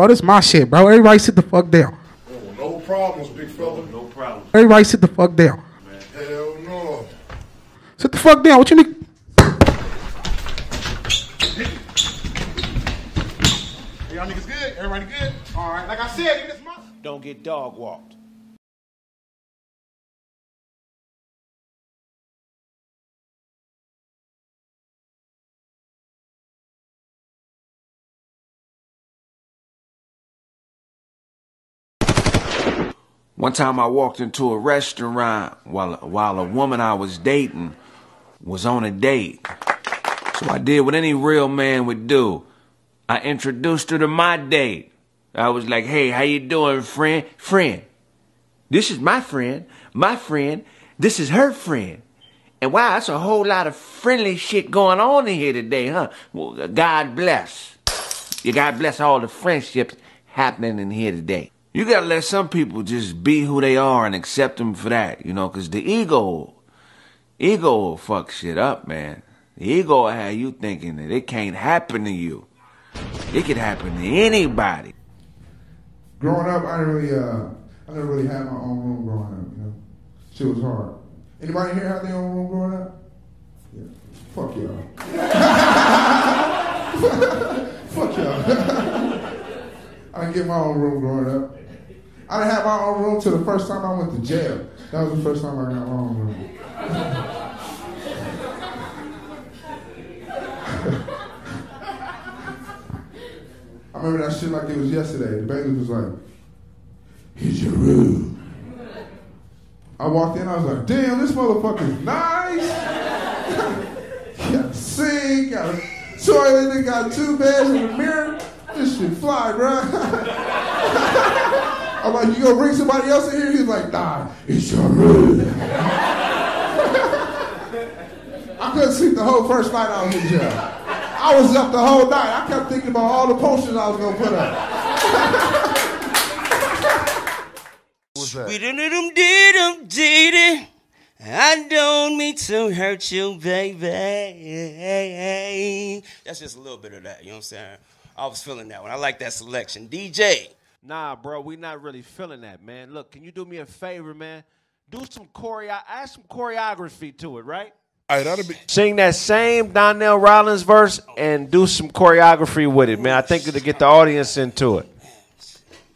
Bro, this my shit, bro. Everybody sit the fuck down. Oh, no problems, big fella. No problem. Everybody sit the fuck down. Hell no. Sit the fuck down. What you need? Y'all niggas good? Everybody good? All right. Like I said, this my. Don't get dog walked. One time I walked into a restaurant while while a woman I was dating was on a date. So I did what any real man would do. I introduced her to my date. I was like, "Hey, how you doing, friend? Friend. This is my friend. My friend. This is her friend." And wow, that's a whole lot of friendly shit going on in here today, huh? Well, God bless. You God bless all the friendships happening in here today. You gotta let some people just be who they are and accept them for that, you know, cause the ego, ego will fuck shit up, man. The ego will have you thinking that it can't happen to you. It could happen to anybody. Growing up, I didn't really, uh, I never really had my own room growing up. You know, shit was hard. Anybody here have their own room growing up? Yeah. Fuck y'all. Fuck y'all. I didn't get my own room growing up. I didn't have my own room till the first time I went to jail. That was the first time I got my own room. I remember that shit like it was yesterday. The baby was like, here's your room. I walked in, I was like, damn, this motherfucker's nice. got a sink, got a toilet, they got two beds and a mirror. This shit fly, bro. I'm like, you gonna bring somebody else in here? He's like, nah, it's your room. I couldn't sleep the whole first night I was in jail. I was up the whole night. I kept thinking about all the potions I was gonna put up. I don't mean to hurt you, baby. That's just a little bit of that, you know what I'm saying? I was feeling that one. I like that selection. DJ. Nah, bro, we not really feeling that, man. Look, can you do me a favor, man? Do some choreo, add some choreography to it, right? All right, that'll be. Sing that same Donnell Rollins verse and do some choreography with it, man. I think it'll get the audience into it.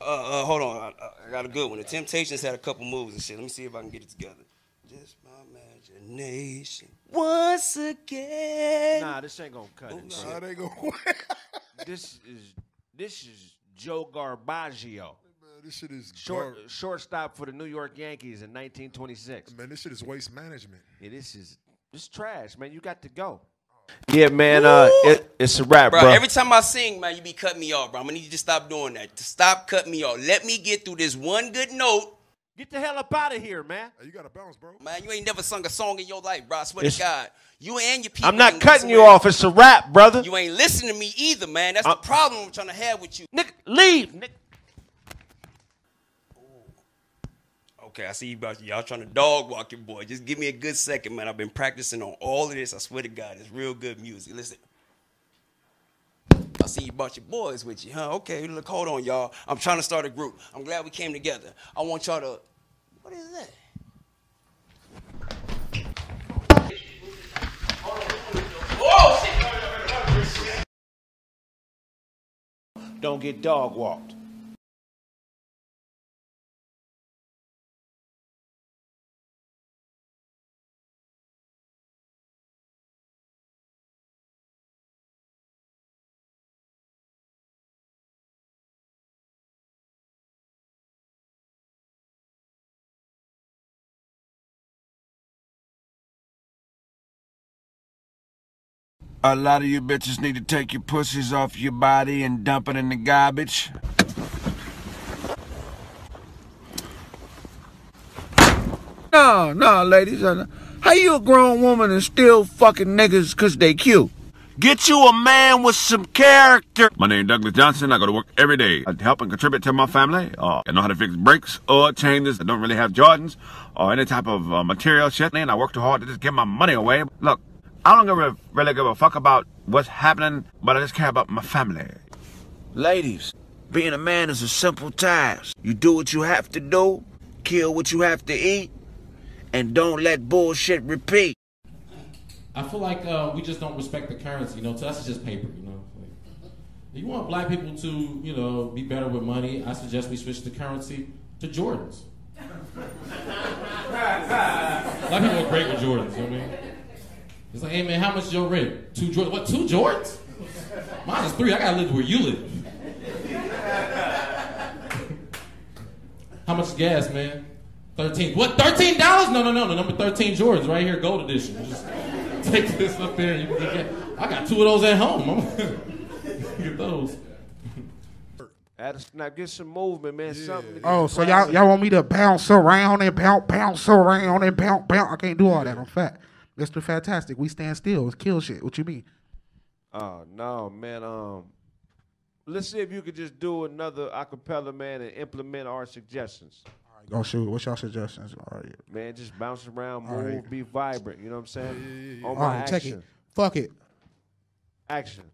Uh, uh, hold on. I, I got a good one. The Temptations had a couple moves and shit. Let me see if I can get it together. Just my imagination. Once again. Nah, this ain't gonna cut it. Nah, bro. they go. This is this is Joe Garbaggio, this shit is short gar- shortstop for the New York Yankees in 1926. Man, this shit is waste management. Yeah, this is this trash, man. You got to go. Yeah, man. Uh, it, it's a wrap, Bro, bro. every time I sing, man, you be cutting me off, bro. I'm gonna need you to stop doing that. To stop cutting me off. Let me get through this one good note. Get the hell up out of here, man. Hey, you gotta bounce, bro. Man, you ain't never sung a song in your life, bro. I swear It's- to God. You and your people. I'm not cutting you off. It's a rap, brother. You ain't listening to me either, man. That's Uh- the problem I'm trying to have with you. Nick, leave. Nick. Okay, I see you about y'all trying to dog walk your boy. Just give me a good second, man. I've been practicing on all of this. I swear to God, it's real good music. Listen. I see you brought your boys with you, huh? Okay, look, hold on, y'all. I'm trying to start a group. I'm glad we came together. I want y'all to. What is that? Don't get dog walked. A lot of you bitches need to take your pussies off your body and dump it in the garbage. No, no, ladies. uh, How you a grown woman and still fucking niggas cause they cute? Get you a man with some character. My name is Douglas Johnson. I go to work every day. I help and contribute to my family. Uh, I know how to fix brakes or changes. I don't really have Jordans or any type of uh, material shit. And I work too hard to just give my money away. Look, I don't give a, really give a fuck about what's happening, but I just care about my family. Ladies, Being a man is a simple task. You do what you have to do, kill what you have to eat, and don't let bullshit repeat. I feel like uh, we just don't respect the currency. You know, to us it's just paper. You know, like, if you want black people to, you know, be better with money, I suggest we switch the currency to Jordans. black people are great with Jordans. You know what I mean? It's like, hey man, how much is your rent? Two Jordans? What? Two Jordans? Mine is three. I gotta live where you live. How much gas, man? Thirteen. What? Thirteen dollars? No, no, no. The number thirteen Jordans right here, gold edition. Just take this up there and you can get. I got two of those at home. I'm get those. Addison, now get some movement, man. Something. Oh, so y'all y'all want me to bounce around and bounce bounce around and bounce bounce? I can't do all that. I'm fat. Mr. Fantastic, we stand still. It's kill shit. What you mean? Oh no, man. Um, let's see if you could just do another acapella, man, and implement our suggestions. All right, go shoot. What's y'all suggestions? All right. Man, just bounce around, move, right. be vibrant. You know what I'm saying? On All my right, check action, it. Fuck it. action.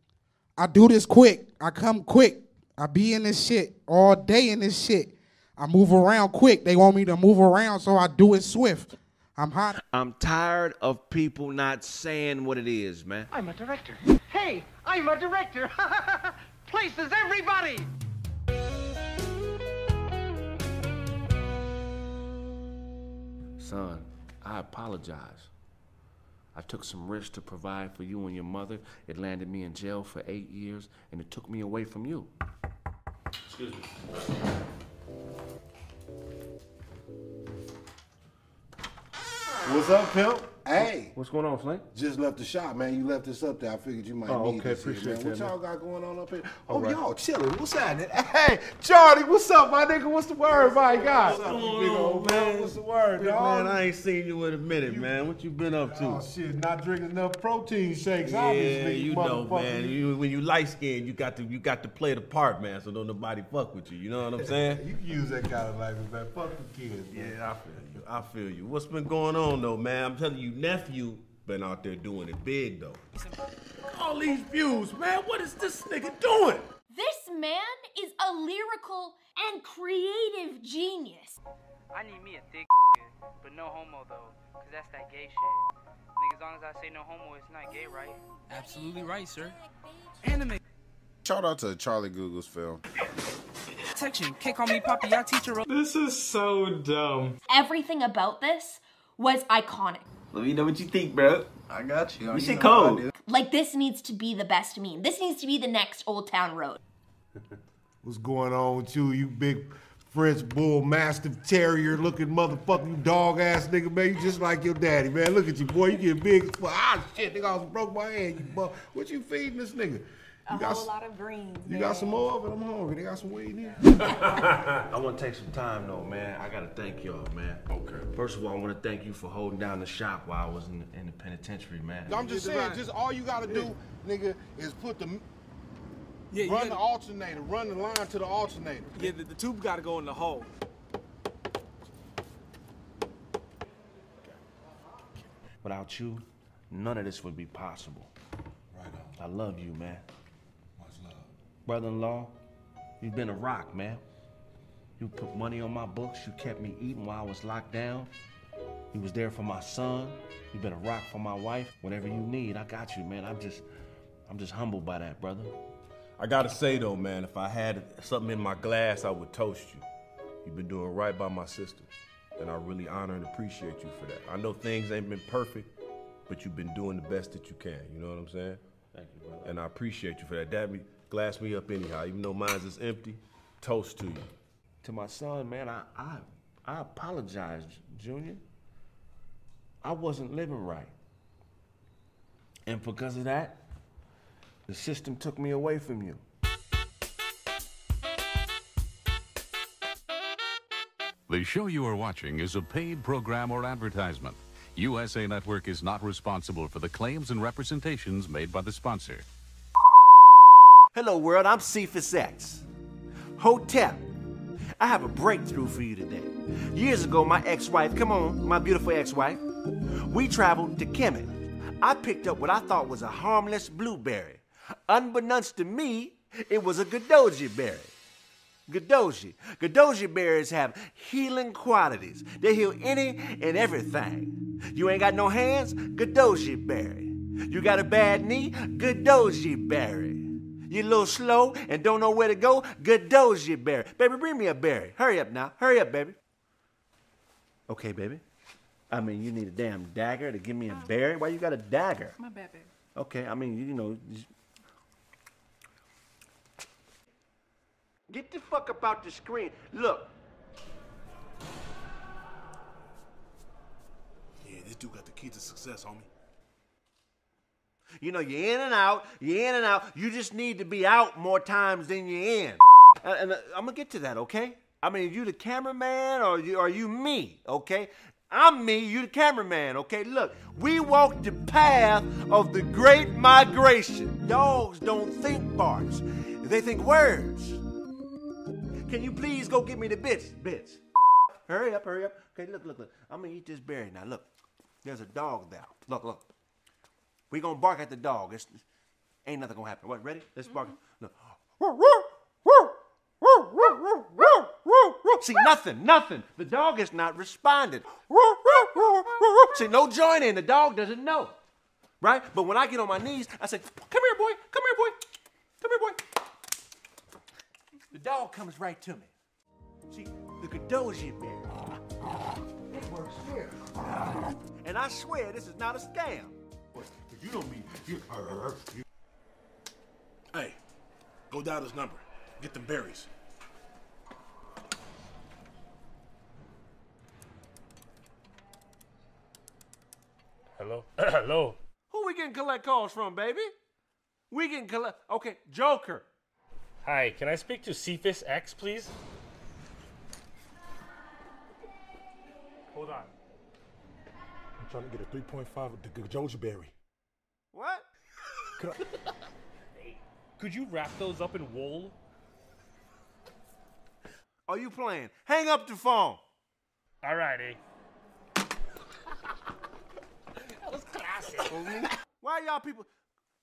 I do this quick. I come quick. I be in this shit all day in this shit. I move around quick. They want me to move around, so I do it swift. I'm hot. I'm tired of people not saying what it is, man. I'm a director. Hey, I'm a director. Places everybody. Son, I apologize. I took some risks to provide for you and your mother. It landed me in jail for eight years, and it took me away from you. Excuse me. What's up, pimp? Hey, What's going on, Flink? just left the shop, man. You left this up there. I figured you might Oh, need okay, this here, appreciate man. that, What y'all got going on up here? Oh, All oh, right. y'all chilling. What's happening? Hey, Charlie, what's up, my nigga? What's the word, my God? What's going big on, old man? What's the word, Man, dog? I ain't seen you in a minute, man. What you been up to? Oh shit, not drinking enough protein shakes. yeah, obviously, you know, motherfucker. man. You, when you light skinned, you got to you got to play the part, man. So don't nobody fuck with you. You know what I'm saying? You can use that kind of language, man. Fuck the kids, man. yeah, I feel you. I feel you. What's been going on though, man? I'm telling you, nephew been out there doing it big though. All these views, man. What is this nigga doing? This man is a lyrical and creative genius. I need me a thick but no homo though, cause that's that gay shit. Nigga, as long as I say no homo, it's not gay, right? Absolutely right, sir. Anime Shout out to Charlie Google's film. section. Can't call me Poppy, I teach her. This is so dumb. Everything about this was iconic. Let me know what you think, bro. I got you. We You should know how code. Like, this needs to be the best meme. This needs to be the next Old Town Road. What's going on with you, you big French bull mastiff terrier looking motherfucking dog ass nigga, man? You just like your daddy, man. Look at you, boy. You get big. as fuck. Ah, shit, nigga, I almost broke my hand. You bu- What you feeding this nigga? You got, s- of greens. you got some more of it? I'm hungry. They got some weed in here. I want to take some time though, man. I gotta thank y'all, man. Okay. First of all, I want to thank you for holding down the shop while I was in, in the penitentiary, man. I'm just saying, just all you gotta do, nigga, is put the Yeah, run the alternator, run the line to the alternator. yeah, the, the tube gotta go in the hole. Without you, none of this would be possible. Right on. I love you, man. Brother-in-law, you've been a rock, man. You put money on my books. You kept me eating while I was locked down. You was there for my son. You've been a rock for my wife. Whatever you need, I got you, man. I'm just, I'm just humbled by that, brother. I gotta say though, man, if I had something in my glass, I would toast you. You've been doing right by my sister, and I really honor and appreciate you for that. I know things ain't been perfect, but you've been doing the best that you can. You know what I'm saying? Thank you, brother. And I appreciate you for that. That glass me up anyhow, even though mine's is empty. Toast to you. To my son, man, I, I, I apologize, Junior. I wasn't living right. And because of that, the system took me away from you. The show you are watching is a paid program or advertisement. USA Network is not responsible for the claims and representations made by the sponsor. Hello, world. I'm Cephas X. Hotep. I have a breakthrough for you today. Years ago, my ex-wife, come on, my beautiful ex-wife, we traveled to Kemet. I picked up what I thought was a harmless blueberry. Unbeknownst to me, it was a Godoji berry. Godoji. Godoji berries have healing qualities. They heal any and everything. You ain't got no hands? Godoji berry. You got a bad knee? Godoji berry. You a little slow and don't know where to go? Gadoji berry. Baby, bring me a berry. Hurry up now. Hurry up, baby. Okay, baby. I mean, you need a damn dagger to give me a berry? Why you got a dagger? My bad, baby. Okay, I mean, you know. Get the fuck up out the screen. Look, Yeah, this dude got the key to success, homie. You know, you're in and out, you're in and out. You just need to be out more times than you're in. And, and, uh, I'm gonna get to that, okay? I mean, you the cameraman or you, are you me, okay? I'm me, you the cameraman, okay? Look, we walk the path of the great migration. Dogs don't think barks, they think words. Can you please go get me the bits? Bits. Hurry up, hurry up. Okay, look, look, look. I'm gonna eat this berry now. Look, there's a dog there. Look, look. We gonna bark at the dog. It's, ain't nothing gonna happen. What? Ready? Let's bark. Mm-hmm. Look. See, nothing, nothing. The dog is not responding. See, no joining. The dog doesn't know. Right? But when I get on my knees, I say, Come here, boy. Come here, boy. Come here, boy. The dog comes right to me. See, the Gadoji bear. It works here. And I swear this is not a scam. You don't mean you. Uh, uh, uh, hey, go down his number. Get them berries. Hello? Hello? Who we getting collect calls from, baby? We getting collect. Okay, Joker. Hi, can I speak to Cephas X, please? Hold on. I'm trying to get a 3.5 of the Gajoji berry. What? Could I- Could you wrap those up in wool? Are you playing? Hang up the phone. Alrighty. That was classic. Why y'all people?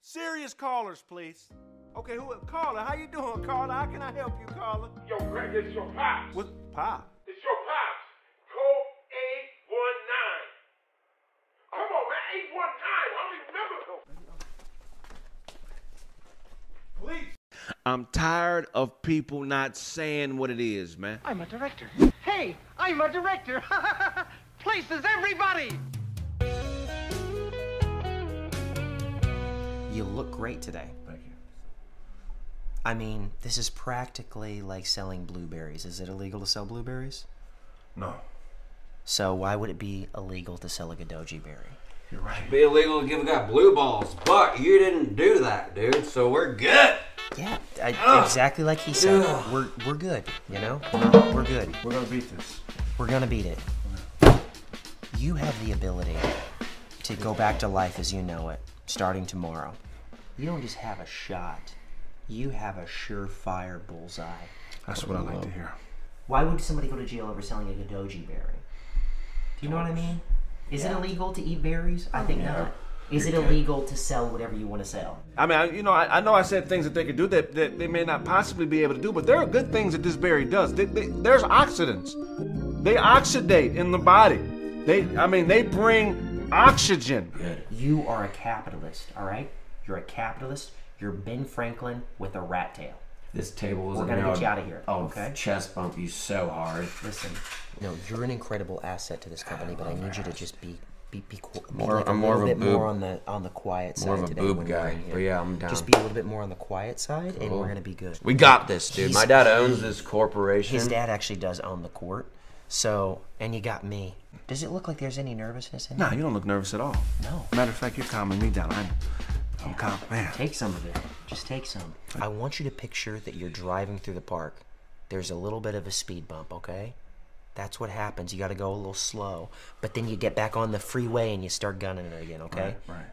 Serious callers, please. Okay, who? Caller, how you doing, caller? How can I help you, caller? Yo, Greg, it's your pops. What? Pop. It's your pops. Code 819. Come on, man. 819. I don't even remember. Please. I'm tired of people not saying what it is, man. I'm a director. Hey, I'm a director. Places everybody. You look great today. Thank you. I mean, this is practically like selling blueberries. Is it illegal to sell blueberries? No. So why would it be illegal to sell a Gadoji berry? You're right. Be illegal to give a guy blue balls, but you didn't do that, dude. So we're good. Yeah, I, Ugh. exactly like he said. Ugh. We're we're good, you know? We're good. We're gonna beat this. We're gonna beat it. You have the ability to go back to life as you know it, starting tomorrow. You don't just have a shot. You have a surefire bullseye. That's what I like to hear. Why would somebody go to jail over selling a Gadoji berry? Do you know what I mean? Is it illegal to eat berries? I think Yeah. not. Is it illegal to sell whatever you want to sell? I mean, I, you know, I, I know I said things that they could do that, that they may not possibly be able to do, but there are good things that this berry does. They, they, there's oxidants. They oxidate in the body. They, I mean, they bring oxygen. You are a capitalist, all right? You're a capitalist. You're Ben Franklin with a rat tail. This table is We're gonna now- get you out of here. I'll okay? chest bump you so hard. Listen, no, you're an incredible asset to this company, but I need you to just be be be, qu- be More- like I'm a more little of a bit more on the on the quiet side more of a today boob guy, but yeah, I'm down. Just be a little bit more on the quiet side, and we're gonna be good. We got this, dude. He's- My dad owns this corporation. His dad actually does own the court, so and you got me. Does it look like there's any nervousness in No, it? you don't look nervous at all. No. Matter of fact, you're calming me down. I'm, I'm calm, man. Take some of it. Just take some. I want you to picture that you're driving through the park. There's a little bit of a speed bump, okay? That's what happens. You got to go a little slow, but then you get back on the freeway and you start gunning it again, okay? Right, right.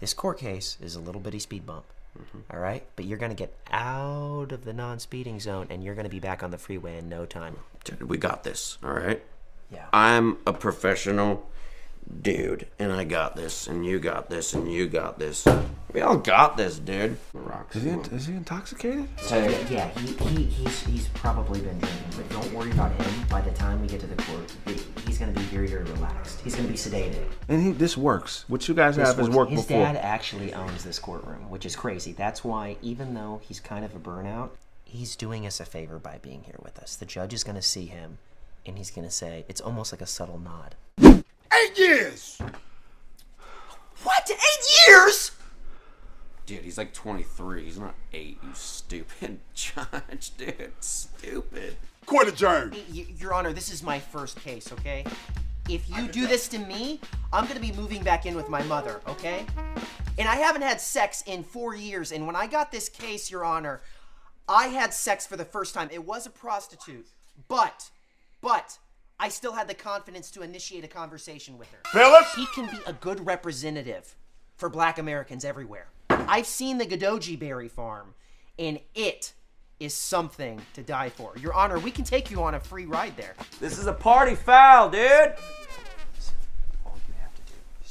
This court case is a little bitty speed bump. Mm-hmm. all right? But you're going to get out of the non-speeding zone and you're going to be back on the freeway in no time. Dude, we got this, all right? Yeah. I'm a professional dude, and I got this, and you got this, and you got this. We all got this, dude. Is he, is he intoxicated? Hey. Yeah, he, he, he's, he's probably been drinking, but don't worry about him. By the time we get to the court, he's going to be very, very relaxed. He's going to be sedated. And he, this works. What you guys This have has works. worked His before. dad actually owns this courtroom, which is crazy. That's why, even though he's kind of a burnout, he's doing us a favor by being here with us. The judge is going to see him, and he's going to say, it's almost like a subtle nod. Eight years! What? Eight years? Dude, he's like 23. He's not eight, you stupid judge, dude. Stupid. Court adjourned. Y- Your Honor, this is my first case, okay? If you do this to me, I'm gonna be moving back in with my mother, okay? And I haven't had sex in four years, and when I got this case, Your Honor, I had sex for the first time. It was a prostitute, but, but, I still had the confidence to initiate a conversation with her. Phyllis? He can be a good representative for black Americans everywhere. I've seen the Godoji Berry Farm, and it is something to die for. Your Honor, we can take you on a free ride there. This is a party foul, dude.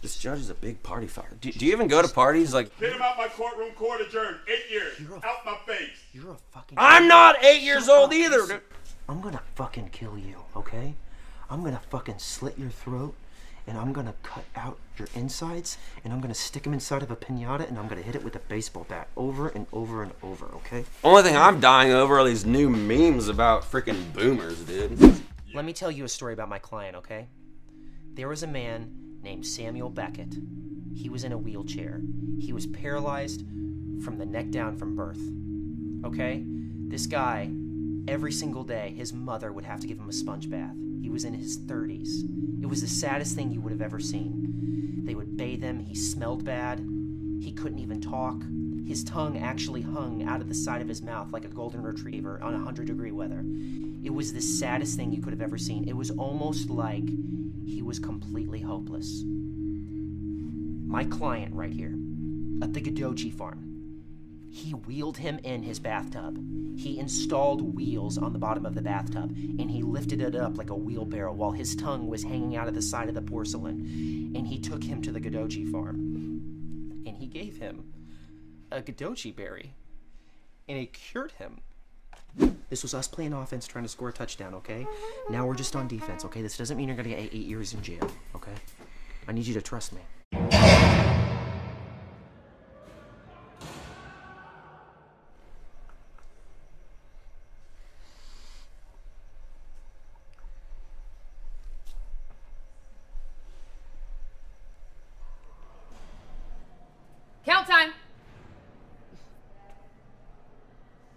This judge is a big party foul. Do, do you even go to parties? Like, Get him out my courtroom, court adjourned. Eight years. Out my face. You're a fucking. I'm not eight years old either. Listen, I'm gonna fucking kill you, okay? I'm gonna fucking slit your throat, and I'm gonna cut out your insides, and I'm gonna stick them inside of a pinata, and I'm gonna hit it with a baseball bat over and over and over, okay? Only thing I'm dying over are these new memes about freaking boomers, dude. Let me tell you a story about my client, okay? There was a man named Samuel Beckett. He was in a wheelchair. He was paralyzed from the neck down from birth. Okay? This guy, every single day, his mother would have to give him a sponge bath. He was in his 30s. It was the saddest thing you would have ever seen. They would bathe him. He smelled bad. He couldn't even talk. His tongue actually hung out of the side of his mouth like a golden retriever on 100 degree weather. It was the saddest thing you could have ever seen. It was almost like he was completely hopeless. My client right here at the Godoji farm, he wheeled him in his bathtub. He installed wheels on the bottom of the bathtub and he lifted it up like a wheelbarrow while his tongue was hanging out of the side of the porcelain. And he took him to the Godoji farm and he gave him a Godoji berry and it cured him. This was us playing offense, trying to score a touchdown, okay? Now we're just on defense, okay? This doesn't mean you're gonna get eight years in jail, okay? I need you to trust me. Count time.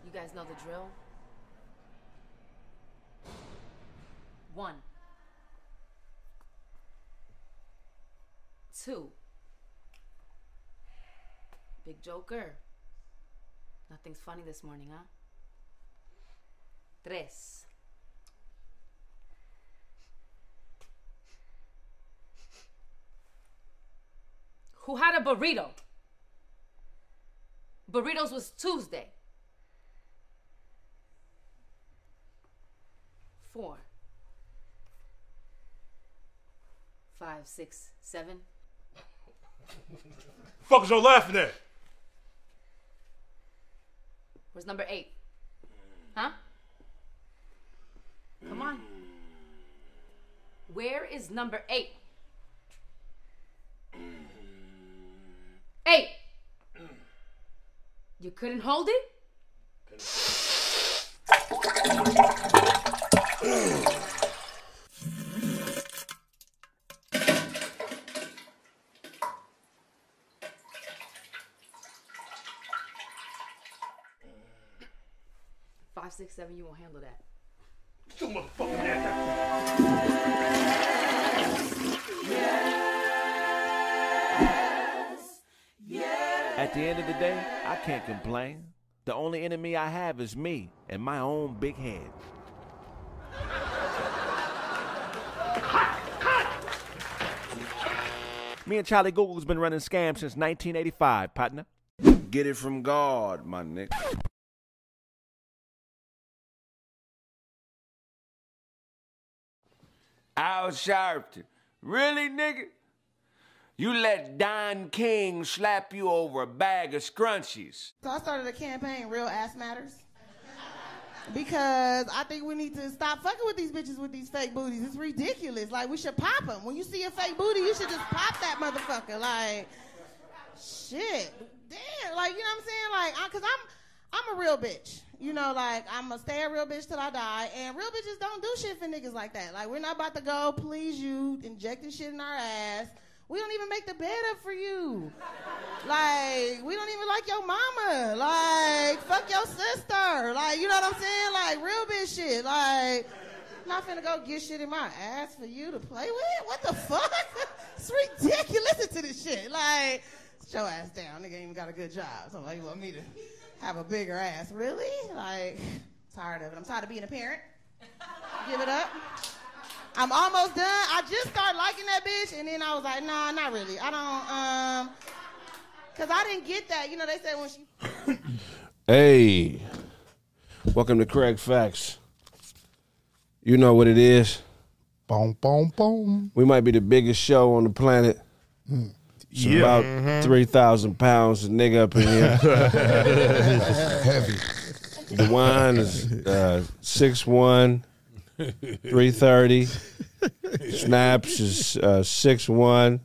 You guys know the drill? One. Two. Big Joker. Nothing's funny this morning, huh? Tres. Who had a burrito? Burritos was Tuesday. Four. Five, six, seven. Fuck is you laughing at? Where's number eight? Huh? Come on. Where is number eight? Eight. You couldn't hold it? Five, six, seven, you won't handle that. You motherfucking At the end of the day, I can't complain. The only enemy I have is me and my own big head. Me and Charlie Google's been running scams since 1985, partner. Get it from God, my nigga. Al Sharpton. Really, nigga? You let Don King slap you over a bag of scrunchies. So I started a campaign, Real Ass Matters. Because I think we need to stop fucking with these bitches with these fake booties. It's ridiculous. Like, we should pop them. When you see a fake booty, you should just pop that motherfucker. Like, shit. Damn. Like, you know what I'm saying? Like, cause I'm, I'm a real bitch. You know, like, I'm gonna stay a real bitch till I die. And real bitches don't do shit for niggas like that. Like, we're not about to go please you, injecting shit in our ass. We don't even make the bed up for you. Like, we don't even like your mama. Like, fuck your sister. Like, you know what I'm saying? Like, real bitch shit. Like, I'm not finna go get shit in my ass for you to play with. What the fuck? it's ridiculous. Listen to this shit. Like, sit your ass down. Nigga ain't even got a good job. So, like, you want me to have a bigger ass? Really? Like, tired of it. I'm tired of being a parent. Give it up. I'm almost done. I just started liking that bitch, and then I was like, nah, not really. I don't, um, cause I didn't get that. You know, they said when she. Hey, welcome to Craig Facts. You know what it is. Boom, boom, boom. We might be the biggest show on the planet. It's Yeah. about Mhm. 3,000 pounds of nigga up in here. Heavy. The wine is uh, 6'1", 330. Snaps is uh, 6'1".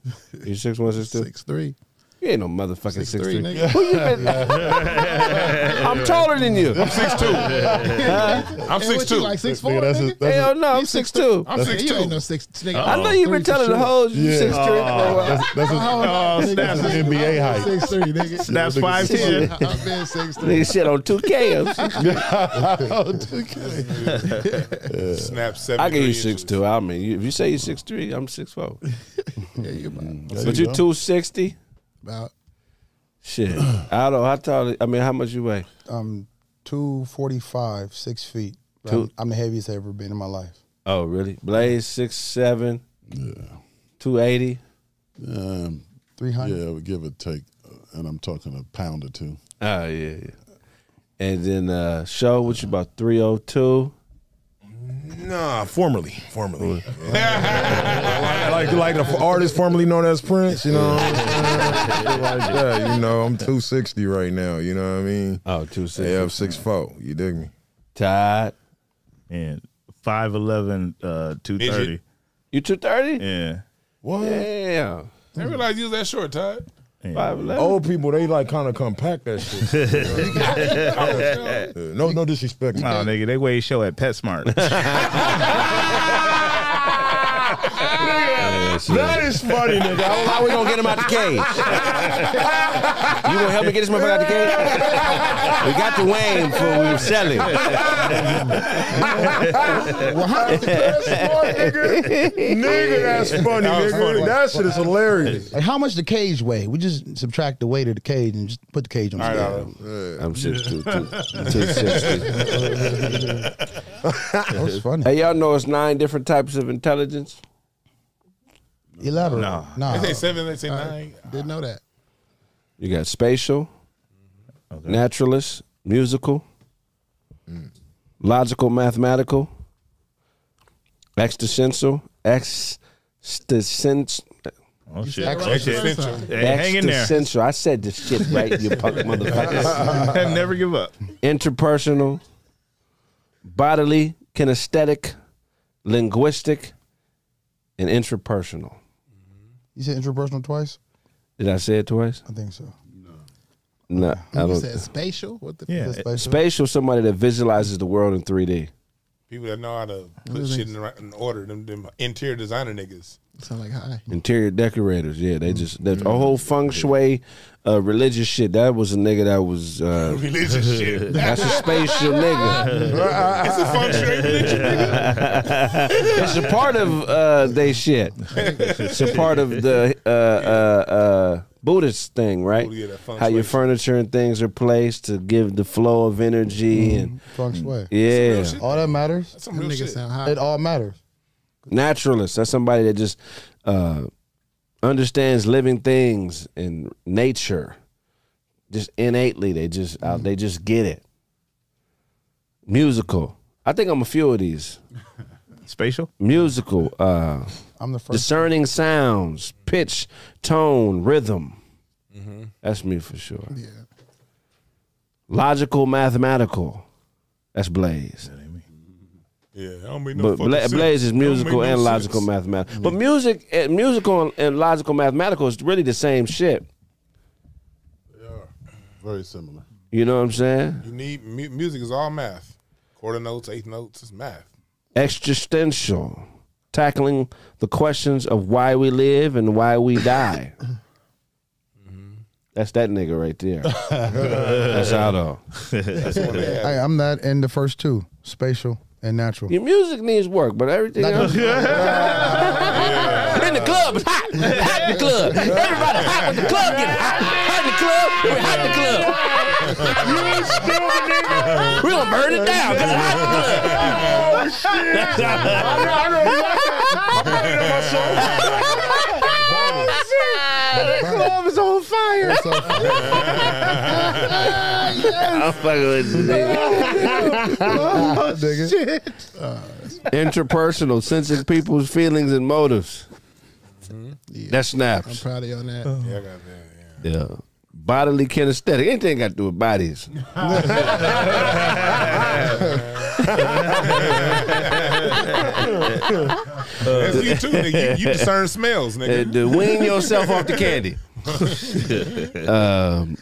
You 6'1", 6'2"? 6'3". You ain't no motherfucking 6'3". 6'3", nigga. Who you been? I'm taller than you. I'm 6'2". Huh? I'm Hey, what you, 6'2". like 6'4", Nigga, that's a- that's Hell no, I'm You 6'2". I'm 6'2". You ain't no six- nigga. I know you've been telling the hoes you Yeah. 6'3". Oh, that's- that's a- oh, Snaps is NBA height. 6'3", nigga. Snaps 5'10". I've been six 6'3". Nigga shit on 2K. Oh, 2K. Snap I give you six two. I mean, if you say you're six three, I'm six four. yeah, you about. Mm, but you two sixty. About. Shit, I don't know how tall. I mean, how much you weigh? Um, 245, six feet. Two- I'm, I'm the heaviest I've ever been in my life. Oh, really? Blaze six seven. Yeah. Two eighty. Um, 300? Yeah, we give or take, uh, and I'm talking a pound or two. Oh yeah, yeah. And then uh show what you about three oh two. Nah, formerly, formerly. like like the artist formerly known as Prince, you know, like that. You know, I'm 260 right now. You know what I mean? Oh, 260. Yeah, I'm 6'4". You dig me? Todd. And 5'11", uh, 230. You 230? Yeah. What? Yeah. I didn't realize you was that short, Todd. Five eleven. Old people, they like kind of compact that shit. Yeah, no, no disrespect. No, nigga, they weigh show at PetSmart. That is funny, nigga. How we gonna get him out the cage? you gonna help me get this motherfucker out the cage? We got the Wayne for we were selling. well, how is the PetSmart, nigga? nigga, that's funny, That nigga. funny. That shit is hilarious. Like, how much the cage weigh? We just subtract the weight of the cage and just put the cage on the scale. I'm six two two two sixty. That was funny. Hey, y'all know it's nine different types of intelligence. Elaborate. No. no. They say seven, they say Uh, nine. Didn't know that. You got spatial, naturalist, musical, logical, mathematical, existential, existential. Oh, shit. Existential. Hey, hang in there. Existential. I said this shit right, you punk motherfuckers. Never give up. Interpersonal, bodily, kinesthetic, linguistic, and intrapersonal. You said interpersonal twice? Did I say it twice? I think so. No, I You don't. said spatial? What the Yeah. fuck? Spatial, somebody that visualizes the world in 3D. People that know how to put shit in, the right, in order, them, them interior designer niggas. Sound like high. Interior decorators, yeah, they just that's a whole feng shui, uh, religious shit. That was a nigga that was uh, Religious shit. That's a spatial nigga. It's a feng shui religion, nigga. it's a part of uh, they shit. It's a part of the uh, uh, uh, Buddhist thing, right? Oh, yeah, that feng How your shui furniture and things are placed to give the flow of energy and Feng shui. yeah. All that matters. That's some real shit. It all matters. Naturalist. That's somebody that just uh, understands living things and nature. Just innately, they just uh, they just get it. Musical. I think I'm a few of these. Spatial. Musical. Uh, I'm the first. discerning sounds. pitch, tone, rhythm. Mm-hmm. That's me for sure. Yeah. Logical, mathematical. That's Blaze. Yeah, I don't make no But fucking Bla- sense. Blaze is Don't make musical no and sense. logical mathematical. But music, eh, musical and- and logical mathematical is really the same shit. They are very similar. You know what I'm saying? You need mu- music is all math. Quarter notes, eighth notes, is math. Existential, tackling the questions of why we live and why we die. That's that nigga right there. That's Aldo. Hey, I'm that in the first two, spatial and natural. Your music needs work, but everything else. gonna- in the club, it's hot. Hot in the club. Everybody hot when the club get hot. Hot in the club. We're hot in the club. You stupid nigga. We gonna burn it down because it's hot in the club. Oh shit! I know, I know exactly. I The club is on fire. I'm fucking with you, nigga. Interpersonal, sensing people's feelings and motives. That snaps. I'm proud of you on that. Yeah, I got that. Yeah. Bodily kinesthetic. Anything got to do with bodies. That's you too, nigga. You, you discern smells, Uh, nigga. to wean yourself off the candy. um,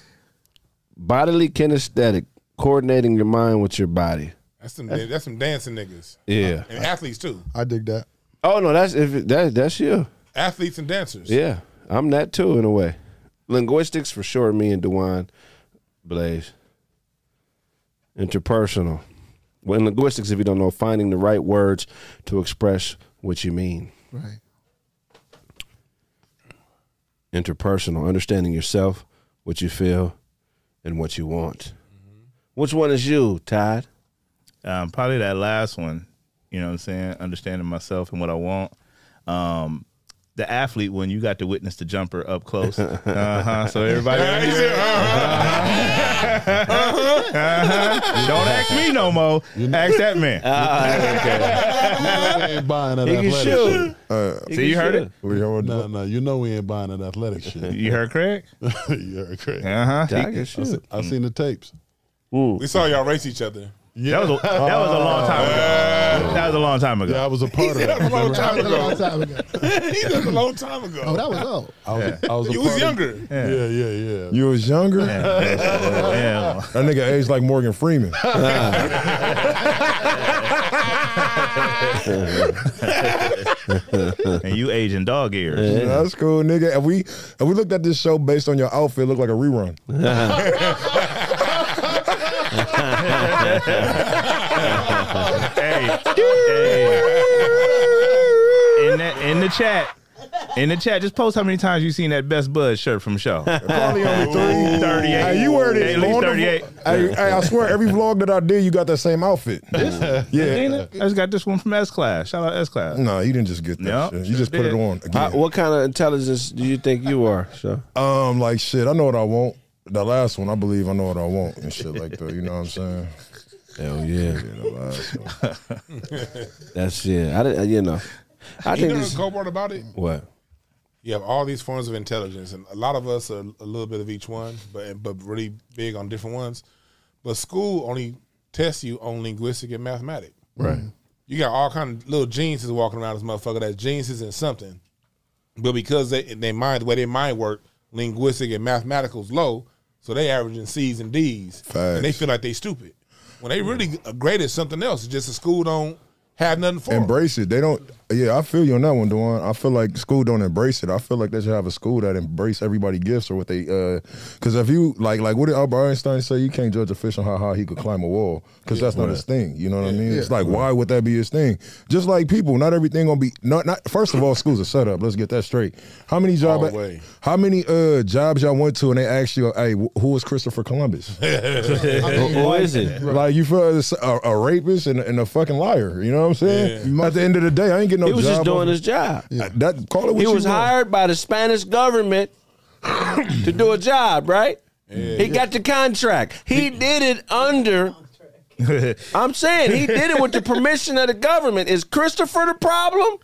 bodily kinesthetic, coordinating your mind with your body. That's some that's some dancing niggas. Yeah. And athletes too. I dig that. Oh no, that's if it, that that's you. Athletes and dancers. Yeah, I'm that too in a way. Linguistics for sure. Me and Dewan Blaze. Interpersonal. Well, in linguistics, if you don't know, finding the right words to express what you mean. Right. Interpersonal, understanding yourself, what you feel, and what you want. Which one is you, Todd? Um, probably that last one. You know what I'm saying? Understanding myself and what I want. Um, the athlete when you got to witness the jumper up close. Uh-huh. So everybody Uh-huh. Don't ask me no more. Ask that man. Ah, we ain't buying that He can athletic shoot. shit. Uh, See, you heard it? We heard no, no. You know we ain't buying that athletic shit. You heard Craig? you heard Craig. Uh-huh. I, He can se- I seen the tapes. We saw y'all race each other. That was a, that was a long time ago. That was a long time ago. Yeah, I was a part of That was a long time That was a long time ago. he did a long time ago. Oh, that was old. I was, I was a You was younger. Yeah, yeah, yeah. You was younger? Yeah. That nigga aged like Morgan Freeman. and you aging dog ears. That's cool, nigga. If we if we looked at this show based on your outfit, it looked like a rerun. Hey, hey. In the in the chat. In the chat, just post how many times you've seen that Best Bud shirt from the show. Probably only three. 38. Hey, you wear it At least on 38. Hey, hey, I swear, every vlog that I did, you got that same outfit. yeah. I just got this one from S Class. Shout out S Class. No, you didn't just get that No, shit. You just put it did. on How- again. what kind of intelligence do you think you are? So Um, like shit, I know what I want. The last one, I believe I know what I want and shit like that. You know what I'm saying? Hell yeah. the last one. that's yeah. I didn't. You know, I you think know this, the cool part about it? what. You have all these forms of intelligence, and a lot of us are a little bit of each one, but but really big on different ones. But school only tests you on linguistic and mathematics. Right. You got all kind of little geniuses walking around this motherfucker that's geniuses in something, but because they they mind the way their mind work, linguistic and mathematical's low, so they averaging C's and D's, and they feel like they stupid when they really are great at something else. It's just the school don't have nothing for 'em. Embrace it. They don't. Yeah, I feel you on that one, Dewan. I feel like school don't embrace it. I feel like they should have a school that embrace everybody gifts or what they. Because if you like, like what did Albert Einstein say? You can't judge a fish on how high he could climb a wall because that's not his thing. You know what I mean? It's like why would that be his thing? Just like people, not everything gonna be. Not not. First of all, schools are set up. Let's get that straight. How many job? All the way. How many uh jobs y'all went to and they asked you, hey, who was Christopher Columbus? Who is it? Like you feel it's a, a rapist and, and a fucking liar. You know what I'm saying? At the end of the day, I ain't getting no. He was just doing off- his job. Uh, That call it what He you was want. hired by the Spanish government to do a job, right? He got the contract. He did it under. I'm saying he did it with the permission of the government. Is Christopher the problem?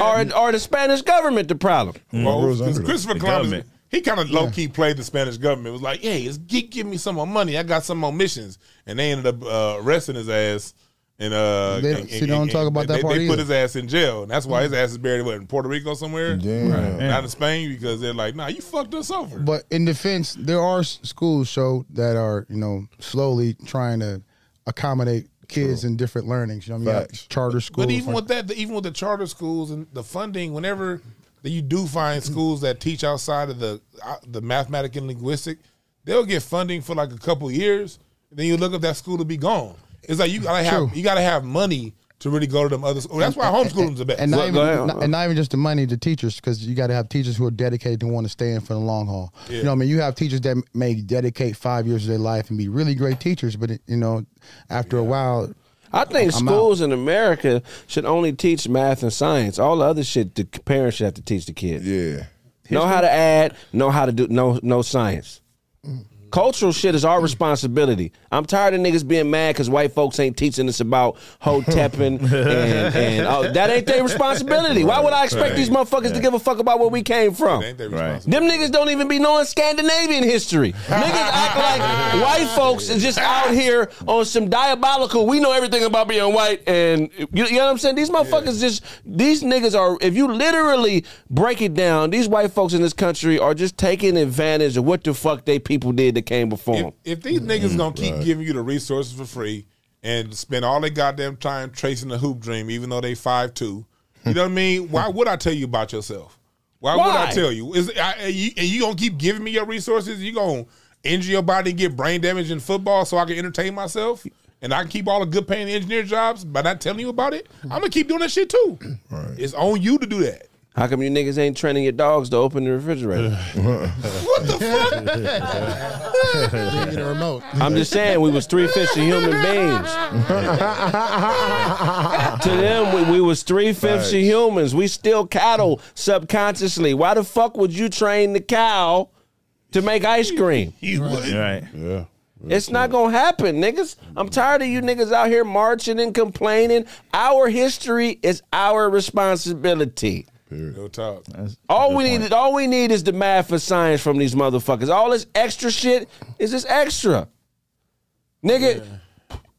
Or, or the Spanish government the problem? Well, because Christopher Columbus, he kind of low key played the Spanish government. It was like, hey, it's, give, give me some more money. I got some more missions, and they ended up uh, arresting his ass. And uh, They- and- see, and- they don't and- talk about that they, part They put his ass in jail, and that's why his ass is buried what, in Puerto Rico somewhere, Damn. not in Spain, because they're like, nah, you fucked us over. But in defense, there are schools show that are you know slowly trying to accommodate kids in different learnings. You know what I mean? Charter schools. But even with that, the, even with the charter schools and the funding, whenever that you do find schools that teach outside of the uh, the mathematics and linguistic, they'll get funding for like a couple years. And then you look up that school to be gone. It's like you gotta have True. you gotta have money to really go to them other schools. Oh, that's why homeschooling's the best. And not, even, not- and not even just the money, the teachers, because you got to have teachers who are dedicated and want to stay in for the long haul. Yeah. You know, what I mean, you have teachers that may dedicate five years of their life and be really great teachers, but you know, after a while, I think I'm schools in America should only teach math and science. All the other shit, the parents should have to teach the kids. Yeah. Know how to add, know how to do, no, no science. Mm. Cultural shit is our responsibility. I'm tired of niggas being mad because white folks ain't teaching us about hotepping and, and oh, that ain't their responsibility. Why would I expect these motherfuckers to give a fuck about where we came from? Ain't Right. Them niggas don't even be knowing Scandinavian history. Niggas act like white folks is just out here on some diabolical. We know everything about being white, and you, you know what I'm saying. These motherfuckers just these niggas are. If you literally break it down, these white folks in this country are just taking advantage of what the fuck they people did that came before them. If, if these niggas mm-hmm. gonna keep giving you the resources for free and spend all their goddamn time tracing the hoop dream, even though they five two, you know what I mean? Why would I tell you about yourself? Why, would I tell you? Is I, are you, are you gonna keep giving me your resources? You gonna injure your body and get brain damage in football so I can entertain myself? And I can keep all the good paying engineer jobs by not telling you about it? Mm-hmm. I'm gonna keep doing that shit too. It's on you to do that. How come you niggas ain't training your dogs to open the refrigerator? What the fuck? Give me the remote. I'm just saying we was three fifths of human beings. to them, we, we was three fifths of humans. We still cattle subconsciously. Why the fuck would you train the cow to make ice cream? You would. Right. Yeah. It's not gonna happen, niggas. I'm tired of you niggas out here marching and complaining. Our history is our responsibility. No talk. All we need, all we need is the math and science from these motherfuckers. All this extra shit is just extra, nigga.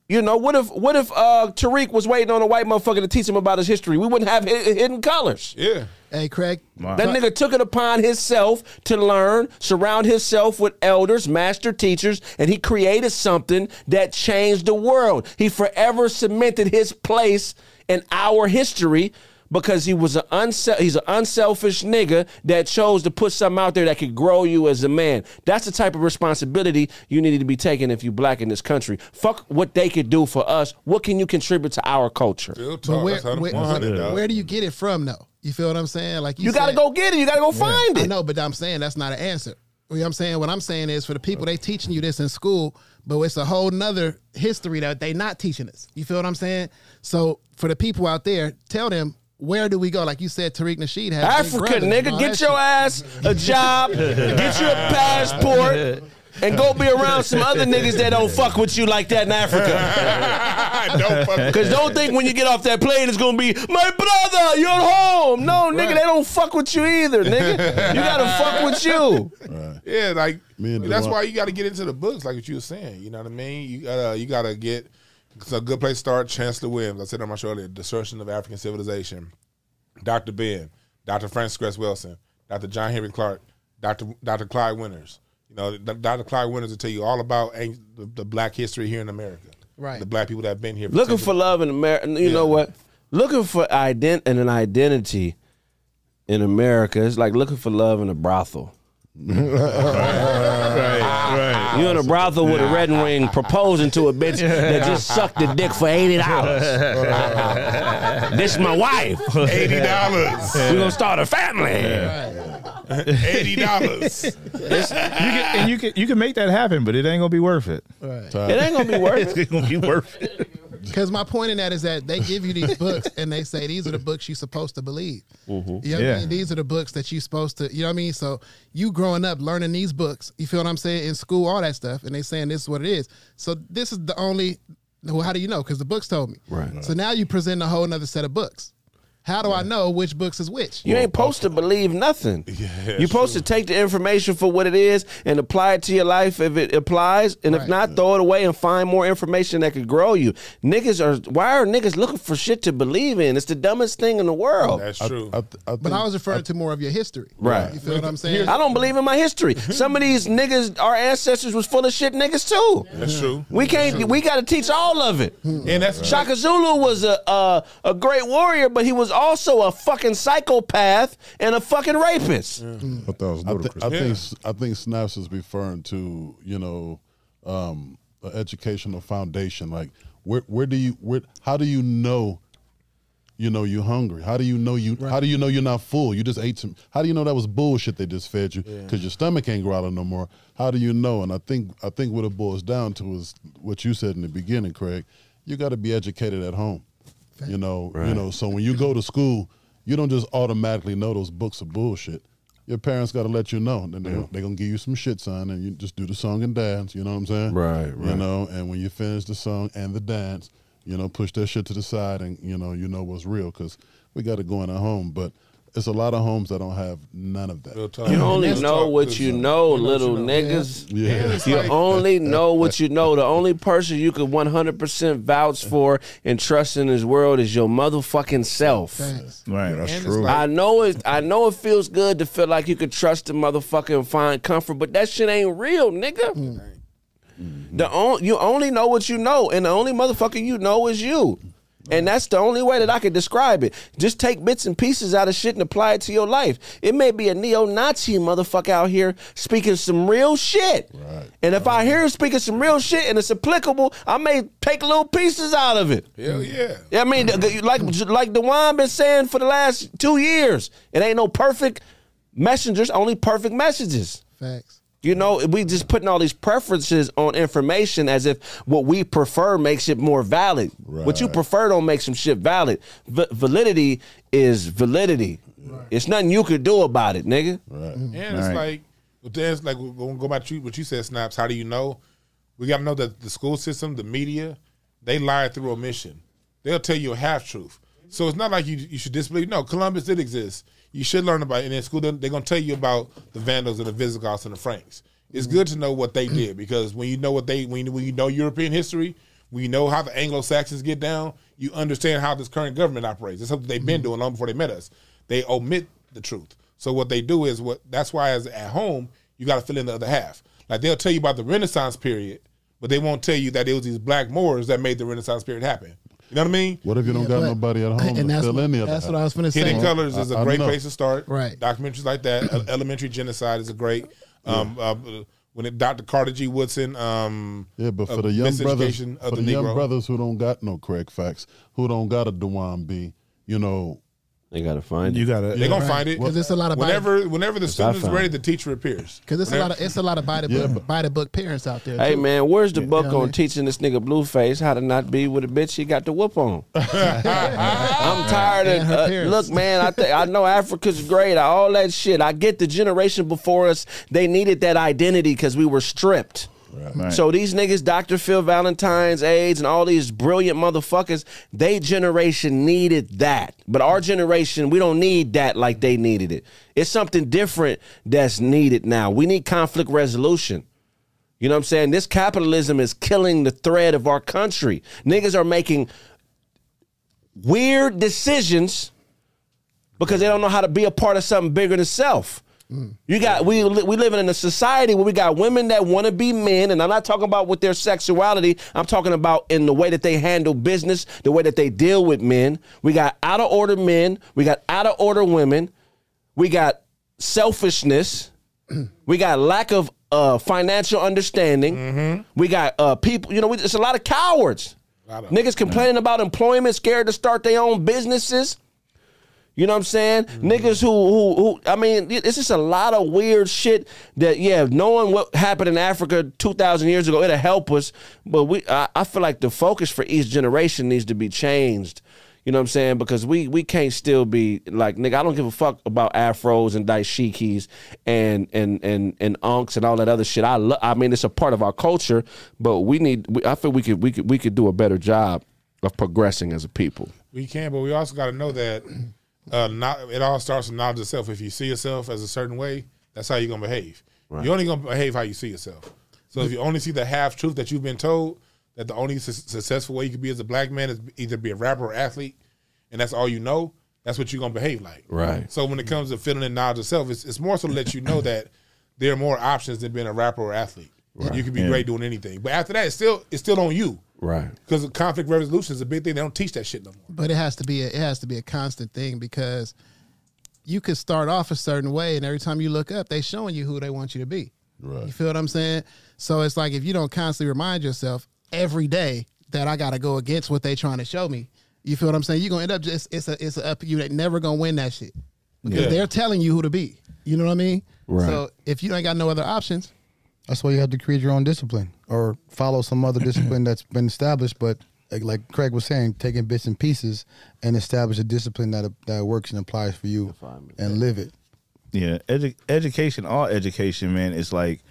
You know what if what if uh, Tariq was waiting on a white motherfucker to teach him about his history? We wouldn't have hidden colors. Yeah. Hey, Craig. That nigga took it upon himself to learn, surround himself with elders, master teachers, and he created something that changed the world. He forever cemented his place in our history because he was an unsel- he's an unselfish nigga that chose to put something out there that could grow you as a man. That's the type of responsibility you need to be taking if you black in this country. Fuck what they could do for us. What can you contribute to our culture? Talk. where, where, where do you get it from, though? You feel what I'm saying? Like you, You gotta go get it. You gotta go find I it. know, but I'm saying that's not an answer. You know what I'm saying? What I'm saying is for the people they teaching you this in school, but it's a whole nother history that they not teaching us. You feel what I'm saying? So for the people out there, tell them where do we go? Like you said, Tariq Nasheed has Africa, brothers nigga, get your shit. ass a job, get you a passport, and go be around some other niggas that don't fuck with you like that in Africa. don't fuck Because don't think when you get off that plane it's gonna be my brother, you're home. No, nigga, they don't fuck with you either, nigga. You gotta fuck with you. Yeah, like Me that's why you got to get into the books, like what you were saying. You know what I mean? You gotta you gotta get. It's a good place to start. Chancellor Williams. I said on my show earlier, Destruction of African Civilization. Dr. Ben, Dr. Frances Cress Welsing, Dr. John Henrik Clarke, Dr. Dr. Clyde Winters. You know, Dr. Clyde Winters will tell you all about an- the, the black history here in America. Right. The black people that have been here. Looking for love in America. You know what? Looking for ident and an identity in America is like looking for love in a brothel. Right, right. You in a brothel with a red ring proposing to a bitch that just sucked the dick for eighty dollars. this is my wife. Eighty dollars. We're gonna start a family. Eighty dollars. You can, and you can you can make that happen, but it ain't gonna be worth it. Right. It ain't gonna be worth it. It's gonna be worth it. Because my point in that is that they give you these books and they say these are the books you're supposed to believe. Mm-hmm. You know Yeah. I mean? These are the books that you're supposed to, you know what I mean? So you growing up learning these books, you feel what I'm saying, in school, all that stuff, and they saying this is what it is. So this is the only, well, how do you know? Because the books told me. Right. So now you present a whole nother set of books. How do I know which books is which? You ain't supposed to believe nothing. You're supposed to take the information for what it is and apply it to your life if it applies, and if not, throw it away and find more information that could grow you. Niggas are why are niggas looking for shit to believe in? It's the dumbest thing in the world. That's true. but I was referring to more of your history. Right. You feel what I'm saying? I don't believe in my history. Some of these niggas, our ancestors was full of shit niggas too. That's true. We can't. We got to teach all of it. And that's Shaka Zulu was a, a a great warrior, but he was also a fucking psychopath and a fucking rapist. I thought that was I, thi- ludicrous. I think I think Snaps is referring to you know um, an educational foundation. Like where where do you where how do you know you know you're hungry? How do you know you how do you know you're not full? You just ate some. How do you know that was bullshit they just fed you because your stomach ain't growling no more? How do you know? And I think I think what it boils down to is what you said in the beginning, Craig. You got to be educated at home. You know, you know. So when you go to school, you don't just automatically know those books are bullshit. Your parents got to let you know. Then they're, they're gonna give you some shit, son, and you just do the song and dance. You know what I'm saying? Right, You know, and when you finish the song and the dance, you know, push that shit to the side, and you know, you know what's real because we got it going at home. But it's a lot of homes that don't have none of that. You only uh, know what you know, little niggas. Yeah. You only know what you know. The only person you could 100% vouch for and trust in this world is your motherfucking self. Right. that's And true. like- I know it. I know it feels good to feel like you could trust the motherfucker and find comfort, but that shit ain't real, nigga. Mm. The on, you only know what you know, and the only motherfucker you know is you. And that's the only way that I could describe it. Just take bits and pieces out of shit and apply it to your life. It may be a neo-Nazi motherfucker out here speaking some real shit. Right. And if I hear him speaking some real shit and it's applicable, I may take little pieces out of it. Hell yeah. Yeah, I mean, the- the- like like Dewan been saying for the last two years, it ain't no perfect messengers, only perfect messages. Facts. You know, we just putting all these preferences on information as if what we prefer makes it more valid. What you prefer don't make some shit valid. V- validity is validity. It's nothing you could do about it, nigga. Right. And mm-hmm. it's like, but then it's like we're gonna go back to what you said, Snaps. How do you know? We got to know that the school system, the media, they lie through omission. They'll tell you a half truth. So it's not like you you should disbelieve. No, Columbus did exist. You should learn about it. And in school, they're going to tell you about the Vandals and the Visigoths and the Franks. It's good to know what they did because when you know what they when you, when you know European history, when you know how the Anglo Saxons get down, you understand how this current government operates. It's something they've been mm-hmm. doing long before they met us. They omit the truth. So what they do is what that's why as at home you got to fill in the other half. Like they'll tell you about the Renaissance period, but they won't tell you that it was these black Moors that made the Renaissance period happen. You know what I mean? What if you don't got nobody at home and to that's fill what- in the other that's half? what I was finna say. Hidden Colors is a I- I great know. place to start. Right. Documentaries like that. Elementary Genocide is a great. Um, uh, when it, Dr. Carter G. Woodson. Um, Yeah, but uh, for the young brothers, for the, the, young brothers who don't got no Craig facts, who don't got a Dewan B, you know, they gotta find it. You gotta. They're gonna find it Because it's a lot of whenever whenever the Yes, student is found ready, the teacher appears. Because it's a lot of it's a lot of by the Yeah, book by the book parents out there. Hey too. man, where's the book you know on mean? teaching this nigga Blueface how to not be with a bitch he got the whoop on? I'm tired And of her uh, parents. look, man. I think I know Africa's great, all that shit. I get the generation before us; they needed that identity because we were stripped. Right. So these niggas, Dr. Phil Valentine's, AIDS, and all these brilliant motherfuckers, they generation needed that. But our generation, we don't need that like they needed it. It's something different that's needed now. We need conflict resolution. You know what I'm saying? This capitalism is killing the thread of our country. Niggas are making weird decisions because they don't know how to be a part of something bigger than self. You got we we living in a society where we got women that want to be men, and I'm not talking about with their sexuality. I'm talking about in the way that they handle business, the way that they deal with men. We got out of order men. We got out of order women. We got selfishness. we got lack of uh, financial understanding. We got uh, people. You know, we, it's a lot of cowards. Niggas complaining about employment, scared to start their own businesses. You know what I'm saying? Mm-hmm. Niggas who, who, who, I mean, it's just a lot of weird shit that, yeah, knowing what happened in Africa 2,000 years ago, it'll help us. But we, I, I feel like the focus for each generation needs to be changed. You know what I'm saying? Because we we can't still be like nigga. I don't give a fuck about afros and dashikis and and and and unks and all that other shit. I lo- I mean, it's a part of our culture, but we need. We, I feel we could we could we could do a better job of progressing as a people. We can, but we also got to know that uh, not it all starts with knowledge of self. If you see yourself as a certain way, that's how you're gonna behave. Right. You're only gonna behave how you see yourself. So if you only see the half truth that you've been told, that the only su- successful way you could be as a black man is either be a rapper or athlete, and that's all you know, that's what you're gonna behave like. Right. So when it comes to feeling and knowledge of self, it's, it's more so to let you know that there are more options than being a rapper or athlete. Right. You can be Yeah. great doing anything, but after that, it's still it's still on you. Right. Because conflict resolution is a big thing. They don't teach that shit no more. But it has to be a, it has to be a constant thing because you could start off a certain way, and every time you look up, they showing you who they want you to be. Right. You feel what I'm saying? So it's like if you don't constantly remind yourself every day that I got to go against what they trying to show me. You feel what I'm saying? You're gonna end up just it's a it's a up you that never gonna win that shit because Yeah. they're telling you who to be. You know what I mean? Right. So if you ain't got no other options, That's why you have to create your own discipline or follow some other discipline that's been established. But like, like Craig was saying, taking bits and pieces and establish a discipline that that works and applies for you and live it. Yeah, edu- education, all education, man, is like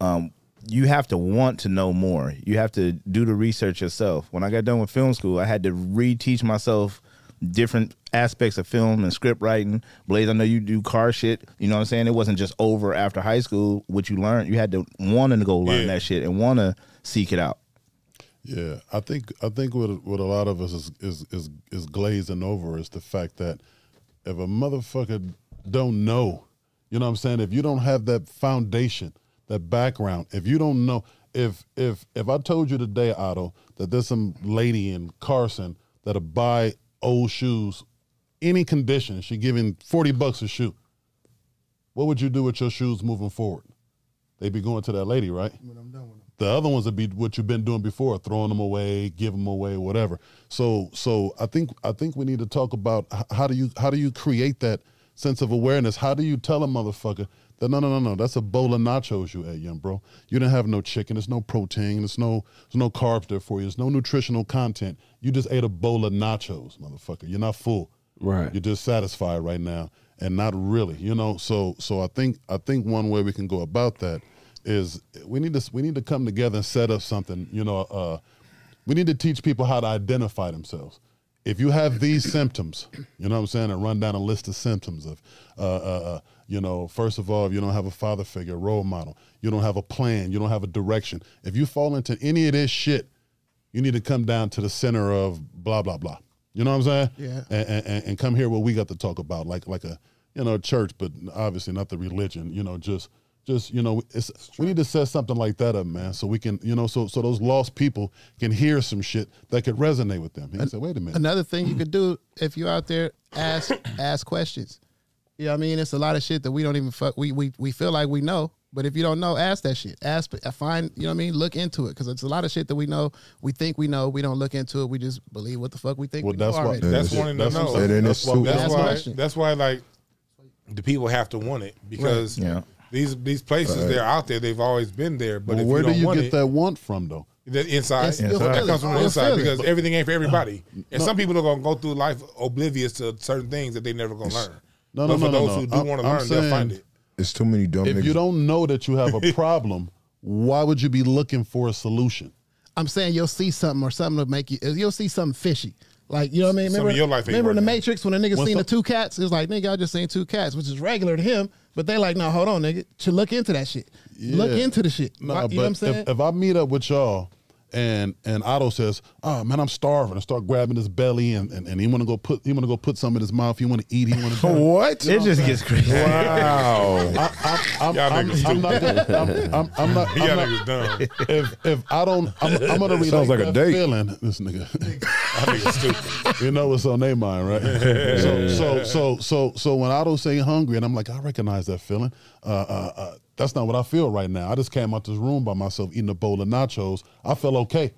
um, you have to want to know more. You have to do the research yourself. When I got done with film school, I had to reteach myself different aspects of film and script writing. Blaze, I know you do car shit. You know what I'm saying? It wasn't just over after high school. What you learned, you had to want to go learn Yeah. that shit and want to seek it out. Yeah, I think I think what what a lot of us is is is, is glazing over is the fact that if a motherfucker don't know, you know what I'm saying, if you don't have that foundation, that background, if you don't know, if if if I told you today, Otto, that there's some lady in Carson that'll buy old shoes, any condition, she giving forty bucks a shoe. What would you do with your shoes moving forward? They'd be going to that lady, right? When I'm done with them. The other ones would be what you've been doing before, throwing them away, give them away, whatever. So, so I think I think we need to talk about how do you how do you create that sense of awareness? How do you tell a motherfucker that no, no, no, no, that's a bowl of nachos you ate, young bro. You didn't have no chicken. There's no protein. There's no there's no carbs there for you. There's no nutritional content. You just ate a bowl of nachos, motherfucker. You're not full. Right. You're just satisfied right now, and not really. You know. So, so I think I think one way we can go about that is we need to we need to come together and set up something. You know, uh, we need to teach people how to identify themselves. If you have these symptoms, you know what I'm saying, and run down a list of symptoms of, uh, uh, uh, you know, first of all, if you don't have a father figure, role model, you don't have a plan, you don't have a direction. If you fall into any of this shit, you need to come down to the center of blah blah blah. You know what I'm saying? Yeah. And, and, and- and come here what we got to talk about, like like a you know church, but obviously not the religion. You know, just just you know, it's we need to set something like that up, man, so we can you know, so so those lost people can hear some shit that could resonate with them. He can say, wait a minute. Another thing you could do if you're out there, ask ask questions. You know what I mean? It's a lot of shit that we don't even fuck. We we we feel like we know, but if you don't know, ask that shit. Ask, uh, find. You know what I mean? Look into it because it's a lot of shit that we know. We think we know. We don't look into it. We just believe what the fuck we think. Well, we that's know why- already. That's wanting to what know. I'm saying. And That's it's why. super- That's why. That's why. Like the people have to want it because Yeah. These these places Right. they're out there. They've always been there. But Well, if where you do don't you want get it, that want from, though? The inside. It's- you'll That comes from the inside feel it. because everything ain't for everybody. Uh, and No. some people are gonna go through life oblivious to certain things that they never gonna learn. No, but no, for no, no, those no. who do I'm- want to I'm learn, they'll saying- find it. It's too many dumb If niggas. you don't know that you have a problem, why would you be looking for a solution? I'm saying you'll see something or something to make you. You'll see something fishy. Like you know what I mean? Remember, your life remember in the. Matrix when a nigga What's seen the up? two cats? It was like nigga, I just seen two cats, which is regular to him. But they like, no, hold on, nigga, should look into that shit. Look into the shit. No, you know what I'm saying? If, if I meet up with y'all and and Otto says, "Oh man, I'm starving," I start grabbing his belly and, and, and he want to go put he want to go put some in his mouth. He want to eat. He want to What? It just gets crazy. Wow. I, I'm, I'm, Y'all niggas I'm not. Gonna, I'm, I'm, I'm not. Y'all I'm not niggas dumb. if if I don't, I'm, I'm gonna relate Sounds like a that date. feeling. This nigga, I think it's stupid. you know what's on their mind, right? so, so, so, so, so when Otto say hungry, and I'm like, I recognize that feeling. Uh, uh, uh, that's not what I feel right now. I just came out this room by myself eating a bowl of nachos. I feel okay.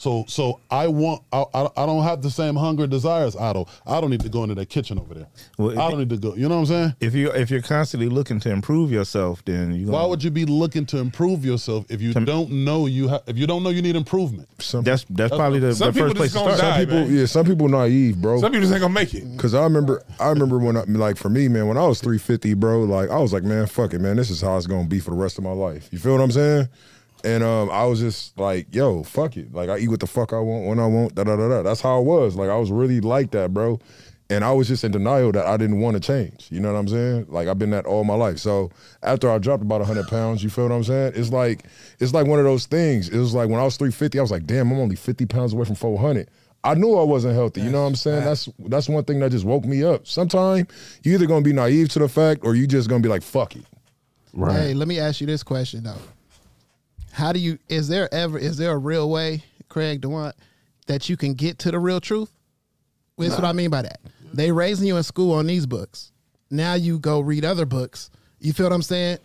So, so I want. I, I, I don't have the same hunger and desires, Otto. I don't need to go into that kitchen over there. Well, I don't need to go. You know what I'm saying? If you if you're constantly looking to improve yourself, then you Why would you be looking to improve yourself if you don't know you have? If you don't know you need improvement? Some, that's that's probably the, Some the first place to gonna start. die, some people, man. yeah, some people naive, bro. Some people just ain't gonna make it. Cause I remember, I remember when, I, like for me, man, when I was 350, bro, like I was like, man, fuck it, man, this is how it's gonna be for the rest of my life. You feel what I'm saying? And um, I was just like, yo, fuck it. Like I eat what the fuck I want when I want. Da da da da. That's how I was. Like I was really like that, bro. And I was just in denial that I didn't want to change. You know what I'm saying? Like I've been that all my life. So after I dropped about 100 pounds, you feel what I'm saying? It's like it's like one of those things. It was like when I was 350, I was like, damn, I'm only 50 pounds away from 400. I knew I wasn't healthy. You know what I'm saying? That's that's one thing that just woke me up. Sometimes you either gonna be naive to the fact or you just gonna be like, fuck it. Right. Hey, let me ask you this question though. How do you is there ever is there a real way, Craig DeWant, that you can get to the real truth? That's what I mean by that. They raising you in school on these books. Now you go read other books. You feel what I'm saying?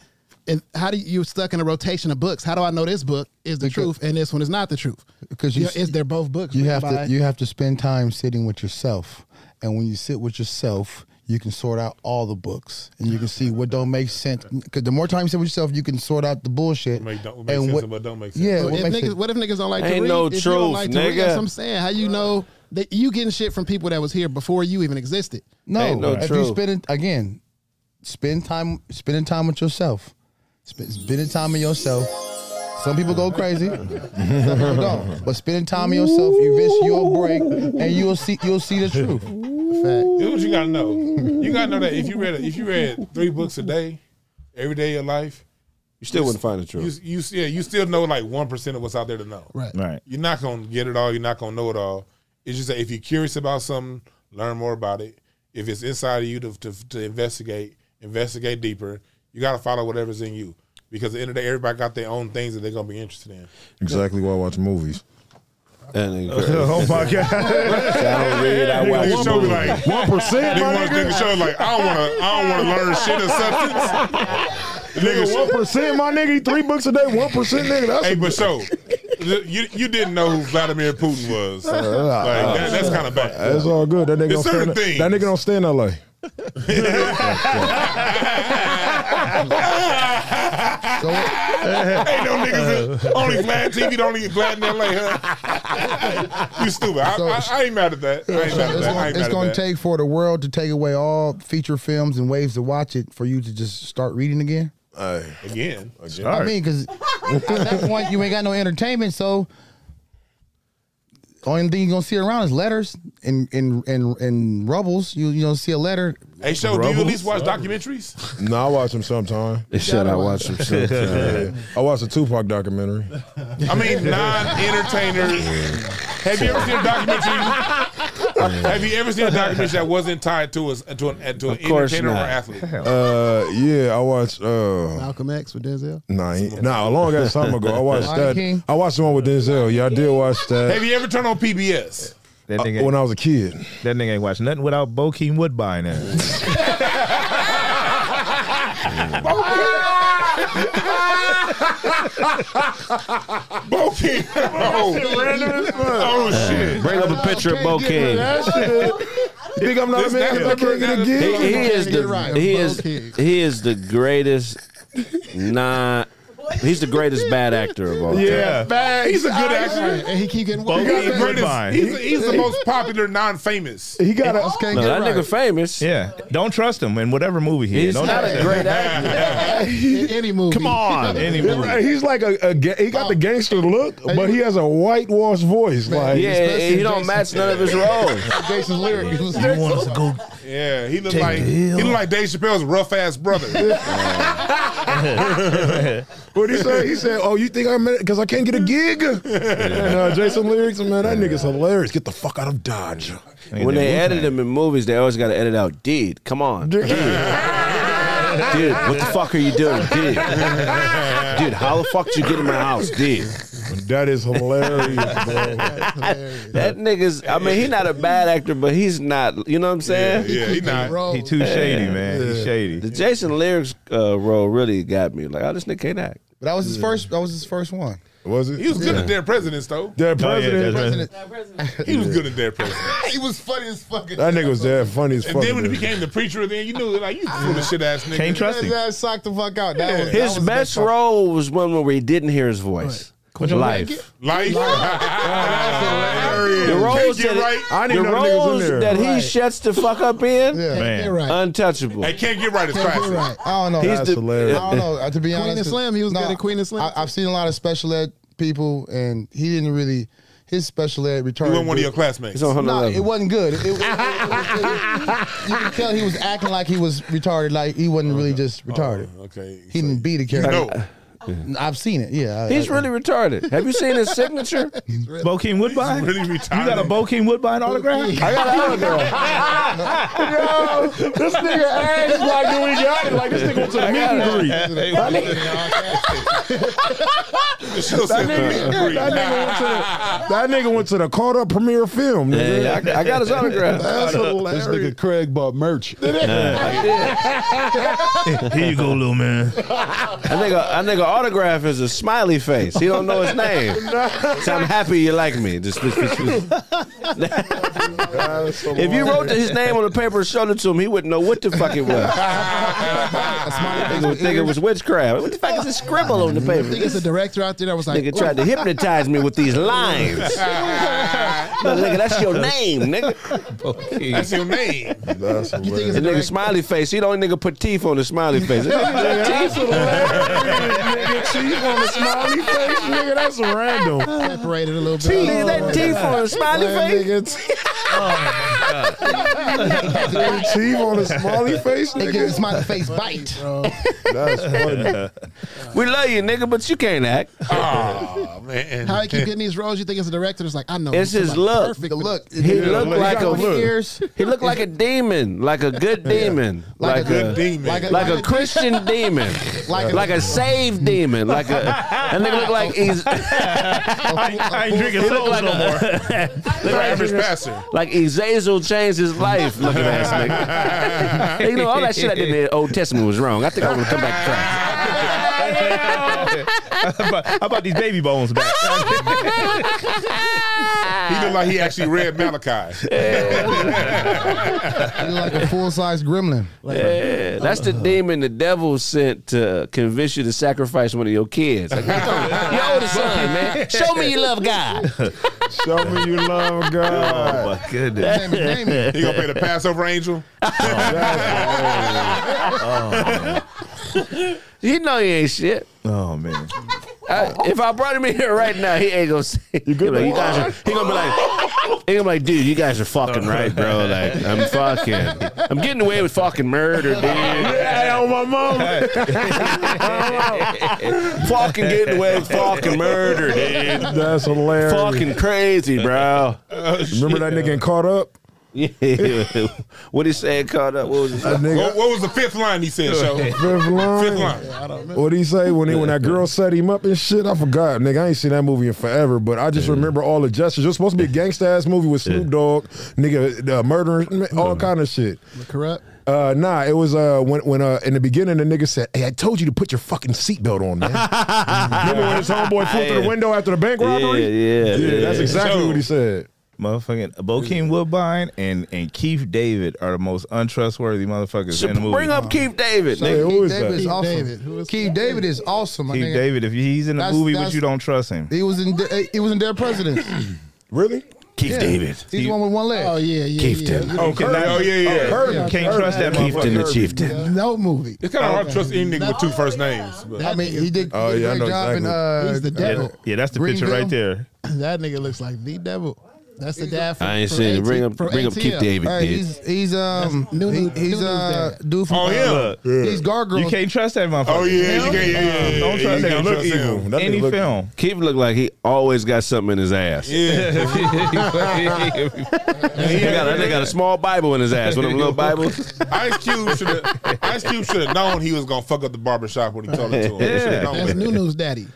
And how do you you're stuck in a rotation of books? How do I know this book is the truth and this one is not the truth? Because you Yeah, is they're both books. You have to you have to spend time sitting with yourself, and when you sit with yourself, you can sort out all the books, and you can see what don't make sense. Because the more time you sit with yourself, you can sort out the bullshit. Make, don't, make and what, what don't make sense. Yeah, Well, what if niggas, it- what if niggas don't like Ain't to read? no if you don't truth, like to read, that's what I'm saying. How you know that you getting shit from people that was here before you even existed? No, Ain't no if truth. you spend it again, spend time spending time with yourself. Spend, spending time with yourself. Some people go crazy, some people don't. But spending time with yourself, you you'll break, and you'll see you'll see the truth. Here's what you gotta know. You gotta know that if you read if you read three books a day, every day of your life, You still wouldn't find the truth. You, you yeah, you still know like one percent of what's out there to know. Right. Right. You're not gonna get it all. You're not gonna know it all. It's just that if you're curious about something, learn more about it. If it's inside of you to to, to investigate, investigate deeper. You gotta follow whatever's in you. Because at the end of the day, everybody got their own things that they're gonna be interested in. Exactly why I watch movies. And oh my god! I don't read. I watch Nigga show me like 1%, Nigga my want nigga. nigga show like I don't wanna I don't wanna learn shit or substance. Nigga, one percent, my nigga, three books a day, one percent, nigga. That's Hey, but so you you didn't know who Vladimir Putin was. Uh, like, Uh, that, that's kind of uh, bad. Uh, that's all good. That nigga There's don't stay in, certain things. that nigga don't stay in LA. Ain't no niggas in, uh. only Vlad TV, don't only Vlad in LA, huh? you stupid. I, So- I, I ain't mad at that. I ain't So mad at it's that. Gonna, it's gonna that. take for the world to take away all feature films and ways to watch it for you to just start reading again. Again. I mean, because at that point you ain't got no entertainment, so only thing you're gonna see around is letters and and and and rubbles. You you don't see a letter. Hey, show, do you at least watch documentaries? No, I watch them sometime. They said I watch them Yeah. I watched a Tupac documentary. I mean, non-entertainers. Have you ever seen a documentary? Have you ever seen a documentary that wasn't tied to us to an to an Of course entertainer or not. athlete? Uh, yeah, I watched. Uh, Malcolm X with Denzel. nah, he- nah, a long ass time ago. I watched Lion that. King? I watched the one with Denzel. Yeah, I did watch that Have you ever turned on PBS? That uh, when I was a kid. that nigga ain't watch nothing without Bokeem Woodbine in it. Boking. Oh, oh shit. Bring up a picture of Bo King. You think I'm not a man? I can't get a He, gig. he is the right. he is he is the greatest non. He's the greatest bad actor of all time. Yeah, He's a good actor. And he keep getting Bo He's King the, greatest, Woodbine. he's, he's the most popular non-famous. He got a. can't No, get that right. nigga famous. Yeah, don't trust him in whatever movie he He's is. Don't not trust a him. great actor. in any movie. Come on, any movie. He's like a, a ga- he got the gangster look, but he has a whitewashed voice. Like Yeah, especially he don't Jason- match none of his roles. Jason's lyrics. You want us to go? Yeah, he looked Take like the he hill. looked like Dave Chappelle's rough ass brother. What he said? He said, "Oh, you think I'm because I can't get a gig?" and uh, Jason lyrics, man, that nigga's hilarious. Get the fuck out of Dodge. When they edit him in movies, they always got to edit out "did." Come on, dude. Dude, what the fuck are you doing, did? Dude, how the fuck did you get in my house, dude? That is hilarious, bro. That nigga's. I mean, he's not a bad actor, but he's not. You know what I'm saying? yeah, he not. He too shady, man. He's shady. The Jason lyrics uh, role really got me. Like, oh, this nigga can't act. But that was his first. That was his first one. Was it? He was good at their presidents though. Dead Oh, yeah, president. that's right. President. He was good at their presidents. he was funny as fucking. That nigga was dead funny as fuck. And then when he became the preacher, then you knew like you full of shit ass nigga. Can't trust him. That socked the fuck out. That was, that His was best role was one where he didn't hear his voice. Which one? Life. Life. The roles that, right. I didn't the know the niggas in roles there. that he Right. shuts the fuck up in, Can't Man. right. untouchable. Hey, can't get right is Can't get classic. right. I don't know. He's That's the- hilarious. I don't know. uh, To be Queen honest, and Slim, he was no, good at Queen and Slim. I, I've seen a lot of special ed people, and he didn't really. His special ed retarded. You retarded. weren't one of your classmates. It's on her No, level. it wasn't good. It- it- it- it- it- you can tell he was acting like he was retarded. Like he wasn't really just retarded. Okay. He didn't be the character. know. I've seen it. Yeah, He's I- really retarded. Have you seen his signature? Bokeem Woodbine. Really You got a Bokeem Woodbine autograph? I got an autograph. Yo, this nigga acts like we got it. Like this nigga went to the meet and greet. That nigga, that, nigga went to the, that nigga went to the caught up premiere film. Nigga. Yeah, I, I got his autograph. That's This hilarious. nigga Craig bought merch. Here you go, little man. I think a, I think an autograph is a smiley face. He don't know his name. So I'm happy you like me. Just, just- just- if you wrote his name on the paper and showed it to him, he wouldn't know what the fuck it was. He would think it was witchcraft. What the fuck is this scribble on the paper? I think it's a director out there that was like, Nigga tried to hypnotize me with these lines. no, nigga, that's your name, nigga. That's your name. That's The hilarious. nigga smiley face. He don't nigga put teeth on the smiley face. That's hilarious. Teeth on the smiley face, nigga. That's random. separated a little bit. Nigga, that teeth on a smiley face. Nigga, teeth on a smiley face, They give nigga. his smiley face bite. That's funny. We love you, nigga, but you can't act. Oh man. How he keep getting these roles? You think it's a director that's like, I know. It's his look. Perfect. The look. He Yeah, looked look, like a got look. he looked like a demon, like a good demon, Like a Good a, demon. Like a- like a Christian demon, Like like a- a saved demon, like a and they look like he's I ain't drinking he look sodas like no more. a, look like, average passer. like Ezekiel changed his life. Looking ass nigga. You know all that shit I did in the Old Testament was wrong. I think I'm gonna come back to Christ. how, about, how about these baby bones back? He looked like he actually read Malachi. He like a full size gremlin. Yeah, that's the demon the devil sent to convince you to sacrifice one of your kids. Like, come on, your older son, man. Show me you love God. Show me you love oh God. my goodness. Name it, name it. He gonna play the Passover angel. Oh, oh. You know he ain't shit. Oh man. I, oh. if I brought him in here right now, he ain't gonna say. You good, like, you guys are, he gonna be like, he gonna be like, dude, you guys are fucking right, bro. Like, I'm fucking, I'm getting away with fucking murder, dude. Yeah, on my mom. fucking getting away with fucking murder, dude. That's hilarious. Fucking crazy, bro. Oh, Remember that nigga in caught up? Yeah. what he said caught up? What was it? Nigga. What, what was the fifth line he said, show? Fifth line. Fifth line. What did he say when he, when that girl set him up and shit? I forgot, nigga. I ain't seen that movie in forever, but I just remember all the gestures. It was supposed to be a gangsta ass movie with Snoop Dogg, nigga, uh, murdering, all kind of shit. Corrupt. Uh, nah, it was uh when when uh in the beginning the nigga said, "Hey, I told you to put your fucking seatbelt on, man." Remember when his homeboy flew through the window after the bank robbery? Yeah, yeah, yeah. That's yeah. exactly So- what he said. Motherfucking Bokeem Woodbine and, and Keith David are the most untrustworthy motherfuckers in the movie. Bring up Keith David. Hey, nigga. who is Keith David that? is Keith awesome. David. Who is Keith David is awesome. Keith nigga. David, if he's in the That's- movie but you don't trust him. He was in. De- he was in Dead Presidents. Really? Keith Yeah. David. He's the one with one leg. Oh yeah, yeah, Chieftain. yeah. Oh, Kirby. Oh, yeah, yeah. Oh, Kirby. You can't trust that Chieftain the motherfucker. chieftain. No movie. It's kind of hard to trust any nigga with two first names. But. I mean, he did, Oh, he did yeah, I a know great job in. Uh, He's the devil. Yeah, that's the picture right there. That nigga looks like the devil. That's the dad from. I ain't from seen it. Bring up, bring up ATL. Keith David. Hey, dude. he's he's um That's new- he- new- he's new uh news dude from Oh, uh, yeah. He's Gargoyle. you can't trust that motherfucker. Oh yeah, you can't, yeah, yeah, yeah, Don't trust you that. can't Look trust evil. him. That Any nigga look- film. Keith look like he always got something in his ass. Yeah. He got, that nigga got a small Bible in his ass. One of them little Bibles. Ice Cube should have. Ice Cube should have known he was gonna fuck up the barbershop when he told it to him. He should have known That's that. Nunu's daddy,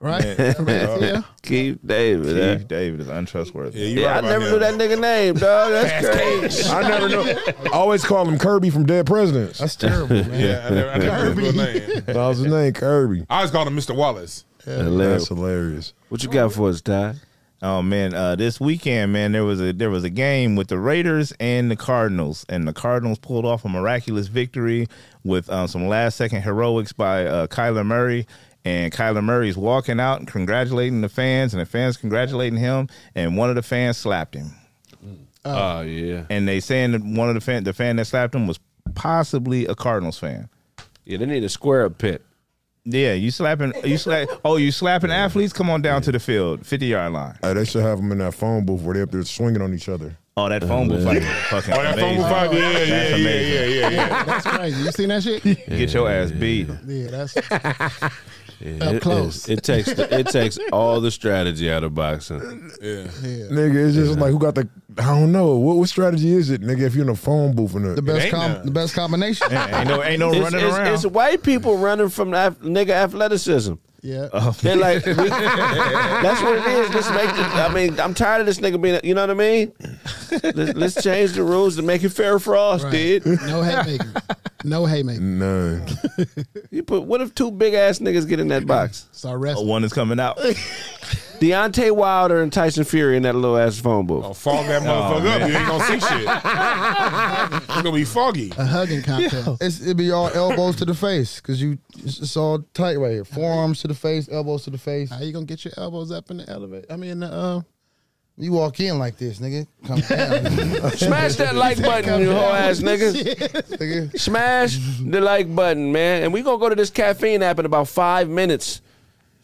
right? From ATL. Keith David. Keith David is untrustworthy. Yeah, you Yeah, right I never him. knew that nigga name, dog. That's crazy. I never know. I always call him Kirby from Dead Presidents. That's terrible, man. Yeah, I never, I never knew his name. That was his name, Kirby. I always called him Mr. Wallace. Hilarious. That's hilarious. What you got for us, Ty? Oh man, uh, this weekend, man, there was a there was a game with the Raiders and the Cardinals, and the Cardinals pulled off a miraculous victory with um, some last second heroics by uh, Kyler Murray, and Kyler Murray's walking out and congratulating the fans, and the fans congratulating him, and one of the fans slapped him. Oh. oh yeah. And they saying that one of the fan, the fan that slapped him was possibly a Cardinals fan. Yeah, they need a square up pit. Yeah, you slapping, you slap. Oh, you slapping athletes? Come on down to the field, fifty yard line. Hey, they should have them in that phone booth where they're up there swinging on each other. Oh, that phone booth fight, fucking Oh, that phone amazing. booth fight? Yeah, That's yeah, yeah, yeah, yeah, yeah. That's crazy. You seen that shit? Get your ass beat. Yeah, that's Yeah, Up it- close. It, it takes the, it takes all the strategy out of boxing. Yeah. Nigga, it's just like who got the I don't know. What what strategy is it, nigga, if you're in a phone booth and The best com- the best combination. ain't no ain't no it's, running it's- around. It's white people running from ath- nigga athleticism. Yeah. They're like, we- that's what it is. Let's make. The, I mean, I'm tired of this nigga being. You know what I mean? Let's, let's change the rules to make it fair for us, Right. dude. no haymaker. No haymaker. None. You put. What if two big ass niggas get in that box? Start wrestling. one is coming out. Deontay Wilder and Tyson Fury in that little ass phone booth. Oh, fog that motherfucker up. You ain't gonna see shit. It's gonna be foggy. A hugging contest. It's, it'd be all elbows to the face because you it's, it's all tight right here. Forearms to the face, elbows to the face. How you gonna get your elbows up in the elevator? I mean, the, uh, You walk in like this, nigga. Come down. Smash that like button, you whole ass niggas. nigga. Smash the like button, man. And we gonna go to this caffeine app in about five minutes.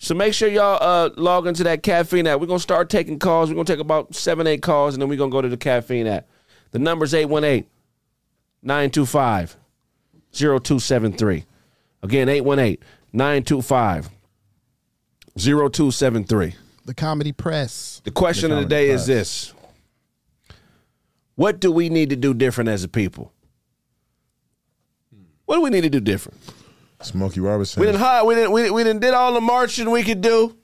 So make sure y'all uh, log into that caffeine app. We're gonna start taking calls. We're gonna take about seven, eight calls, and then we're gonna go to the caffeine app. The number's 818 925 0273. Again, 818 925 0273. the comedy press. The question of the day is this What do we need to do different as a people? What do we need to do different? Smokey Robinson. We didn't hide. We didn't. We, we didn't did all the marching we could do.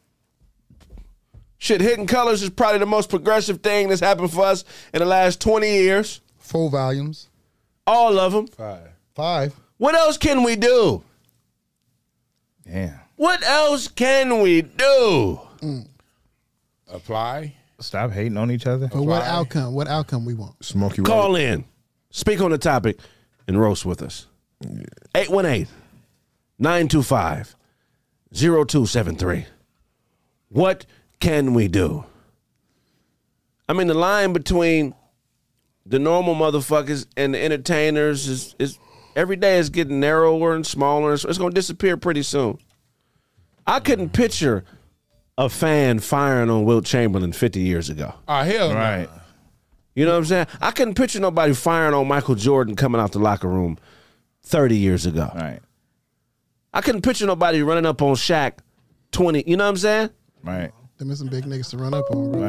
Shit, Hidden Colors is probably the most progressive thing that's happened for us in the last twenty years. Full volumes. All of them. Five. Five. What else can we do? Yeah. What else can we do? Mm. Apply. Stop hating on each other. But what outcome? What outcome we want? Smokey Robinson. Call in, speak on the topic, and roast with us. 818 925 0273. What can we do? I mean, the line between the normal motherfuckers and the entertainers is, is every day is getting narrower and smaller. It's, it's going to disappear pretty soon. I couldn't picture a fan firing on Wilt Chamberlain 50 years ago. Oh hell Right. You know what I'm saying? I couldn't picture nobody firing on Michael Jordan coming out the locker room 30 years ago. Right. I couldn't picture nobody running up on Shaq 20. You know what I'm saying? Right. Them is some big niggas to run up on, bro.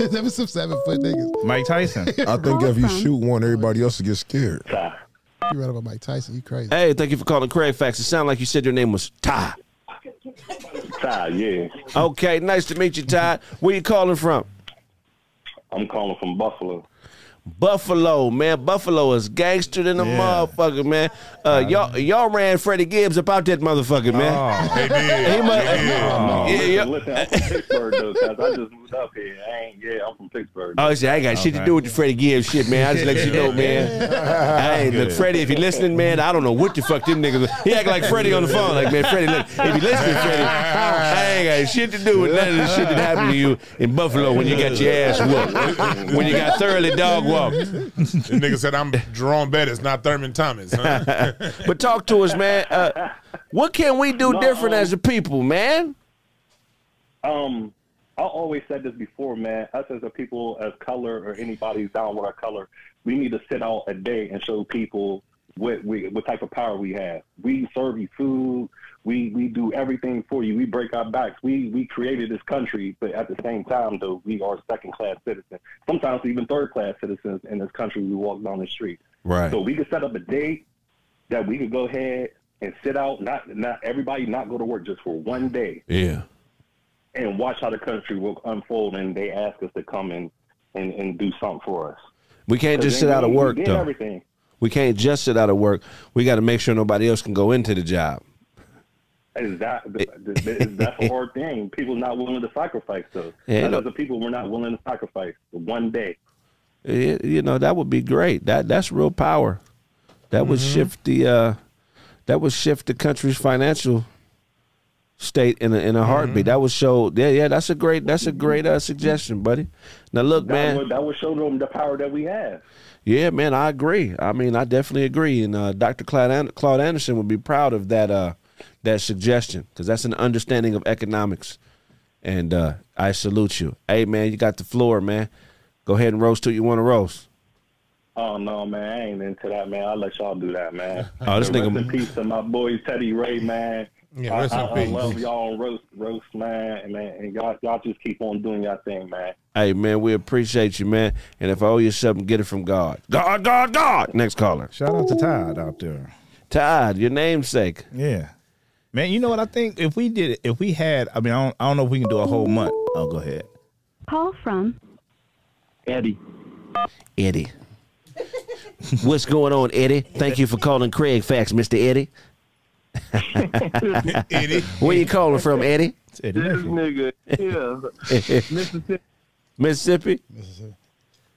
Right. Them is some seven foot niggas. Mike Tyson. I think if you shoot one, everybody else will get scared. Ty. You run up on Mike Tyson. You crazy. Hey, thank you for calling Craig Facts. It sounded like you said your name was Ty. Ty, yeah. Okay, nice to meet you, Ty. Where you calling from? I'm calling from Buffalo. Buffalo, man. Buffalo is gangster than a motherfucker, man. Uh, y'all, y'all ran Freddie Gibbs about that motherfucker, man. They did. He must- Yeah, yeah. Listen, I'm from Pittsburgh though, cause I just moved up here. I ain't, yeah, I'm from Pittsburgh. Oh, see, I ain't got shit to do with the Freddie Gibbs shit, man. I just let you know, man. I ain't look, Freddie. If you listening, man, I don't know what the fuck them niggas. He act like Freddie on the phone, like man, Freddie. Look, if you listening, Freddie, I ain't got shit to do with none of the shit that happened to you in Buffalo when you got your ass whooped, when you got thoroughly dog walked. The nigga said I'm Jerome Bettis, not Thurman Thomas. Huh? But talk to us, man. Uh, what can we do No, different um, as a people, man? Um, I always said this before, man. Us as a people, as color or anybody's down with our color, we need to sit out a day and show people what we what type of power we have. We serve you food. We we do everything for you. We break our backs. We we created this country, but at the same time, though, we are second class citizens. Sometimes even third class citizens in this country. We walk down the street. Right. So we could set up a date that we could go ahead and sit out. Not not everybody not go to work just for one day Yeah. And watch how the country will unfold and they ask us to come and, and, and do something for us. We can't just sit out of work though. everything. We can't just sit out of work. We got to make sure nobody else can go into the job. Is that is that's a hard thing? People not willing to sacrifice though. Yeah, Us no- as a people, we're not willing to sacrifice one day. It- you know that would be great. That that's real power. That would Mm-hmm. shift the uh, that would shift the country's financial state in a in a heartbeat. That would show. Yeah, yeah. That's a great. That's a great uh, suggestion, buddy. Now look, That man. would, that would show them the power that we have. Yeah, man, I agree. I mean, I definitely agree, and uh, Dr. Claude, An- Claude Anderson would be proud of that uh, that suggestion because that's an understanding of economics, and uh, I salute you. Hey, man, you got the floor, man. Go ahead and roast who you want to roast. Oh no, man, I ain't into that, man. I'll let y'all do that, man. Oh, this Rest nigga- in peace to my boy Teddy Ray, man. Yeah, I, in I, I love y'all on roast, roast, man, and man, and y'all, y'all just keep on doing your thing, man. Hey, man, we appreciate you, man. And if I owe you something, get it from God. God, God, God. Next caller. Shout out to Todd out there. Todd, your namesake. Yeah. Man, you know what I think? If we did it, if we had, I mean, I don't, I don't know if we can do a whole month. Oh, go ahead. Call from Eddie. Eddie. What's going on, Eddie? Thank you for calling Craig Facts, Mr. Eddie. Eddie. Where you calling from, Eddie? This nigga, yeah, Mississippi. Mississippi?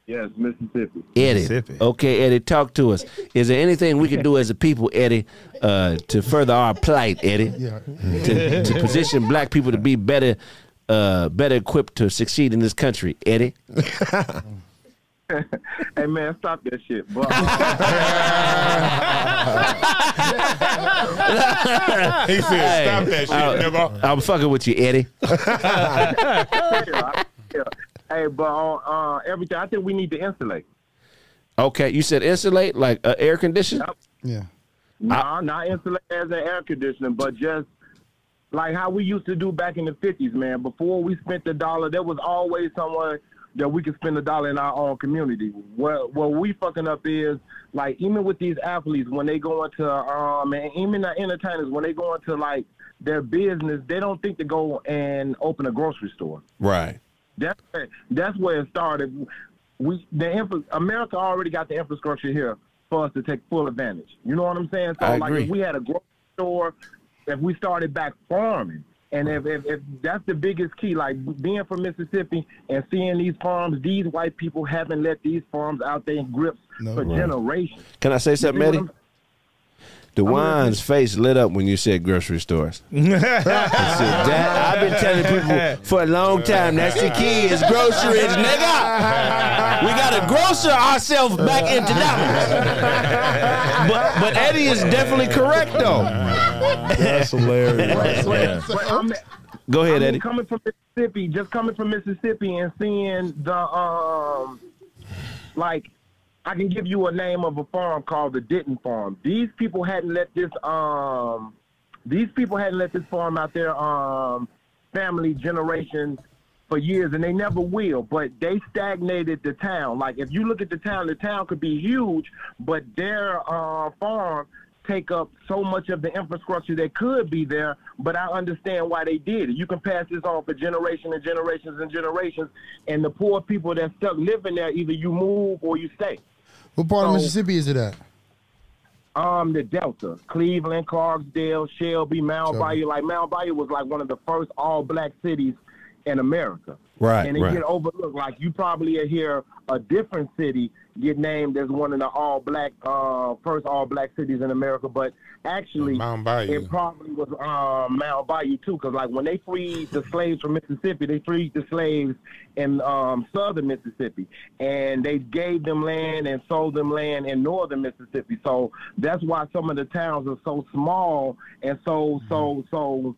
Yes, Mississippi. Eddie. Okay, Eddie, talk to us. Is there anything we can do as a people, Eddie, uh, to further our plight, Eddie? To, to position black people to be better uh, better equipped to succeed in this country, Eddie? hey man, stop that shit, bro. He said, "Stop that shit, I, nigga." I'm fucking with you, Eddie. Yeah. Hey, but on uh, everything, I think we need to insulate. Okay, you said insulate, like uh, air conditioning? Yeah. Nah, not insulate as an air conditioning, but just like how we used to do back in the fifties, man. Before we spent the dollar, there was always someone that we can spend a dollar in our own community. What what we fucking up is like even with these athletes when they go into um and even the entertainers when they go into like their business, they don't think to go and open a grocery store. Right. That's where, that's where it started. We the infra, America already got the infrastructure here for us to take full advantage. You know what I'm saying? So I like agree. if we had a grocery store, if we started back farming, and if, if, if that's the biggest key, like being from Mississippi and seeing these farms, these white people haven't let these farms out there in grips for Right. generations. Can I say something, You see Eddie? what I'm- Dewan's face lit up when you said grocery stores. That- I've been telling people for a long time that's the key is groceries, nigga. We gotta grocer ourselves back into dollars. But but Eddie is definitely correct though. That's hilarious. But- but I'm- Go ahead, I mean, Eddie. Coming from Mississippi, just coming from Mississippi and seeing the um, like, I can give you a name of a farm called the Denton Farm. These people hadn't let this um, these people hadn't let this farm out there um, family generation for years, and they never will. But they stagnated the town. Like if you look at the town, the town could be huge, but their uh, farm take up so much of the infrastructure that could be there, but I understand why they did it. You can pass this on for generations and generations and generations, and the poor people that stuck living there, either you move or you stay. What part of Mississippi is it at? Um, the Delta, Cleveland, Clarksdale, Shelby, Mound Bayou. Like Mound Bayou was like one of the first all-black cities in America. Right, and it right. get overlooked. Like you probably hear a different city get named as one of the all-black, uh, first all-black cities in America, but actually, Mound Bayou. it probably was um, Mound Bayou too. Because like when they freed the slaves from Mississippi, they freed the slaves in um, southern Mississippi, and they gave them land and sold them land in northern Mississippi. So that's why some of the towns are so small and so so so.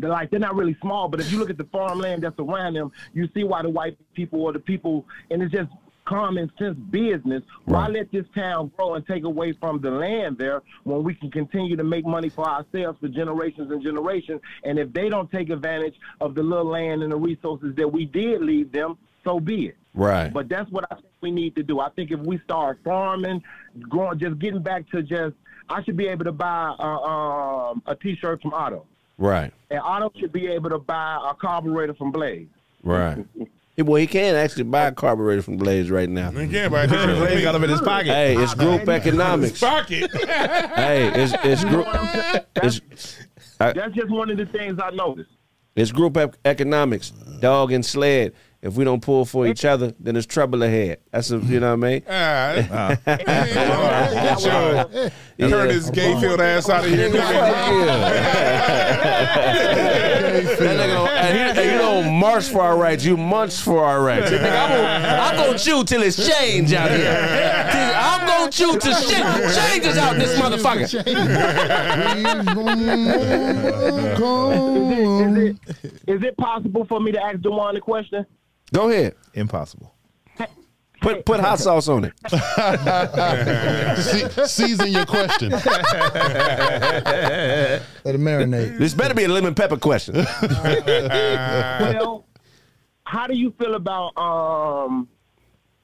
They're like they're not really small, but if you look at the farmland that's around them, you see why the white people or the people, and it's just common sense business. Why let this town grow and take away from the land there when we can continue to make money for ourselves for generations and generations? And if they don't take advantage of the little land and the resources that we did leave them, so be it. Right. But that's what I think we need to do. I think if we start farming, growing, just getting back to just, I should be able to buy a, um, a T-shirt from Otto, Right. and Otto should be able to buy a carburetor from Blaze. Right. Well, he can't actually buy a carburetor from Blaze right now. He can't buy a t-shirt from Blaze me. got him in his pocket. Hey, it's group economics. Pocket. Hey, it's it's group. It's I- That's just one of the things I noticed. It's group economics, dog and sled. If we don't pull for each other, then there's trouble ahead. That's a, you know what I mean? Ah, Get your Yeah. Curtis Gayfield ass out of here. Nigga. That nigga and he, you don't march for our rights, you munch for our rights. I'm gonna, chew till it's change out here. I'm gonna chew till shit changes out in this motherfucker. Is it, is it possible for me to ask Dewan a question? Go ahead. Impossible. Put put hot sauce on it. Se- season your question. Let it marinate. This better be a lemon pepper question. well, how do you feel about um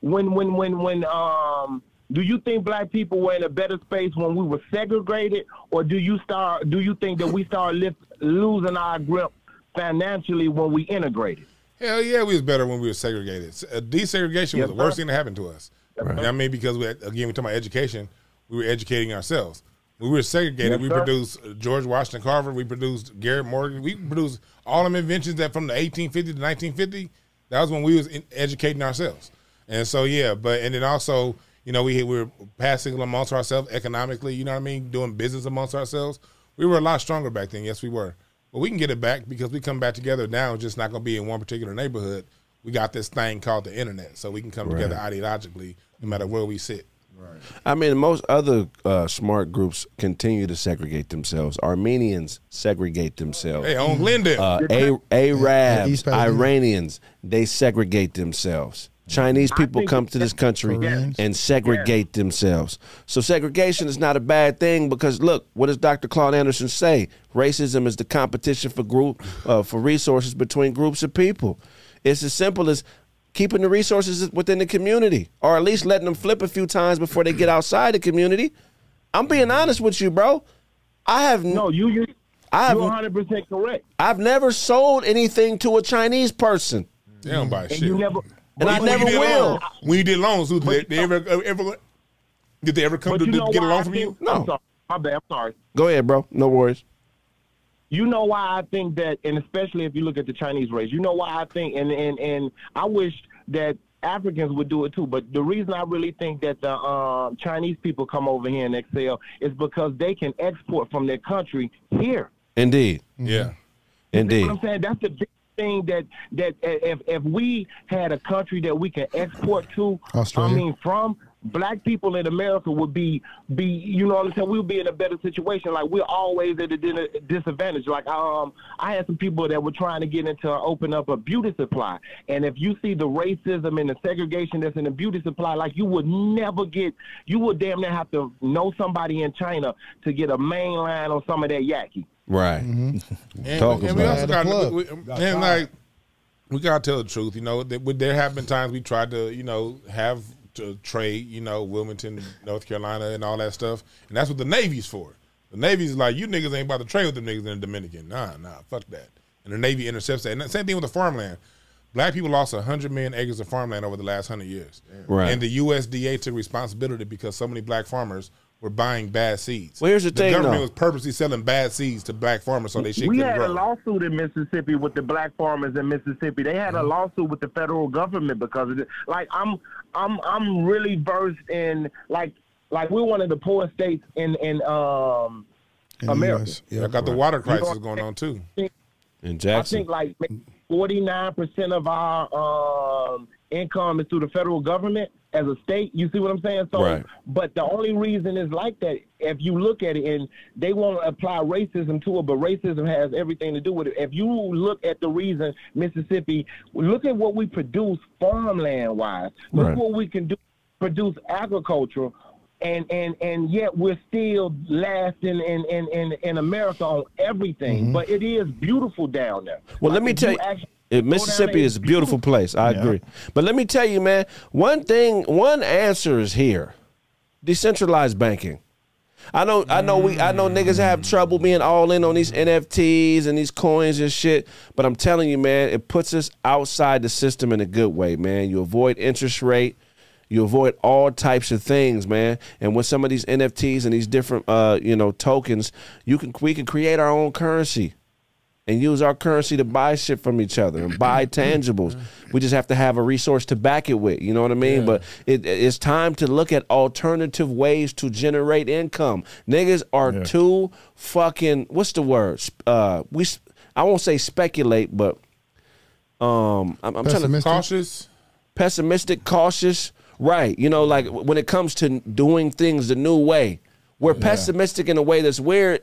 when when when when um do you think black people were in a better space when we were segregated, or do you start do you think that we start lift, losing our grip financially when we integrated? Hell yeah, we was better when we were segregated. Uh, desegregation Yes, was the worst sir. thing that happened to us. Yes, You know I mean, because we, again, we talk about education. We were educating ourselves. When we were segregated, Yes, we sir. produced uh, George Washington Carver. We produced Garrett Morgan. We produced all them inventions that from the 1850 to 1950. That was when we was in, educating ourselves. And so yeah, but and then also you know we we were passing amongst ourselves economically. You know what I mean, doing business amongst ourselves. We were a lot stronger back then. Yes, we were. But we can get it back because we come back together now. It's just not going to be in one particular neighborhood. We got this thing called the internet, so we can come together ideologically no matter where we sit. Right. I mean, most other uh, smart groups continue to segregate themselves. Armenians segregate themselves. Hey, on Glendale. Uh, A- Arabs, East Iranians, they segregate themselves. Chinese people come to this country Koreans. and segregate themselves. So segregation is not a bad thing because look, what does Dr. Claude Anderson say? Racism is the competition for group uh, for resources between groups of people. It's as simple as keeping the resources within the community, or at least letting them flip a few times before they get outside the community. I'm being honest with you, bro. I have No, you you I have you're 100 percent correct. I've never sold anything to a Chinese person. They don't buy And shit. you never And I When you never did will. loans- when you did loans, who, did they, they ever, ever did they ever come to, to get a loan from you? No. I'm sorry. My bad. I'm sorry. Go ahead, bro. No worries. You know why I think that, and especially if you look at the Chinese race, you know why I think, and and and I wish that Africans would do it too. But the reason I really think that the um, Chinese people come over here and excel is because they can export from their country here. Indeed. Yeah. Indeed. You know what I'm saying? That's the big thing that that if if we had a country that we can export to, Australia. I mean, from black people in America would be be you know what I'm saying? We'll be in a better situation. Like we're always at a disadvantage. Like um, I had some people that were trying to get into open up a beauty supply, and if you see the racism and the segregation that's in the beauty supply, like you would never get, you would damn near have to know somebody in China to get a main line on some of that yaki. Right. Mm-hmm. And, Talk and we also it. got, Plug. we, we- and like we gotta tell the truth. You know, that there have been times we tried to, you know, have to trade. You know, Wilmington, North Carolina, and all that stuff. And that's what the Navy's for. The Navy's like, you niggas ain't about to trade with them niggas in the Dominican. Nah, nah, fuck that. And the Navy intercepts that. And the same thing with the farmland. Black people lost 100 million acres of farmland over the last 100 years. Right. And the USDA took responsibility because so many black farmers were buying bad seeds. Well, here's the thing, the government though. was purposely selling bad seeds to black farmers so they shit We couldn't had grow. a lawsuit in Mississippi with the black farmers in Mississippi. They had a lawsuit with the federal government because of it. Like I'm, I'm, I'm really versed in like, like we're one of the poorest states in in um In the America. US. I Yep. got the water You know crisis going on too. In Jackson, I think like forty nine percent of our um, income is through the federal government as a state. You see what I'm saying? So, Right. but the only reason is like that. If you look at it, and they want to apply racism to it, but racism has everything to do with it. If you look at the reason Mississippi, look at what we produce farmland wise. Look Right. what we can do produce agriculture. And, and and yet we're still last in in, in, in, in America on everything. Mm-hmm. But it is beautiful down there. Well, let me tell you, actually go down Mississippi is a beautiful place. I agree. But let me tell you, man, one thing, one answer is here: decentralized banking. I know, I know, we, I know, niggas have trouble being all in on these NFTs and these coins and shit. But I'm telling you, man, it puts us outside the system in a good way, man. You avoid interest rate. You avoid all types of things, man. And with some of these NFTs and these different, uh, you know, tokens, you can we can create our own currency. And use our currency to buy shit from each other and buy tangibles. We just have to have a resource to back it with. You know what I mean? But it, it's time to look at alternative ways to generate income. Niggas are too fucking. What's the word? Uh, we. I won't say speculate, but um, I'm, I'm trying to? Cautious? pessimistic, cautious. Right. You know, like when it comes to doing things the new way, we're pessimistic in a way that's weird,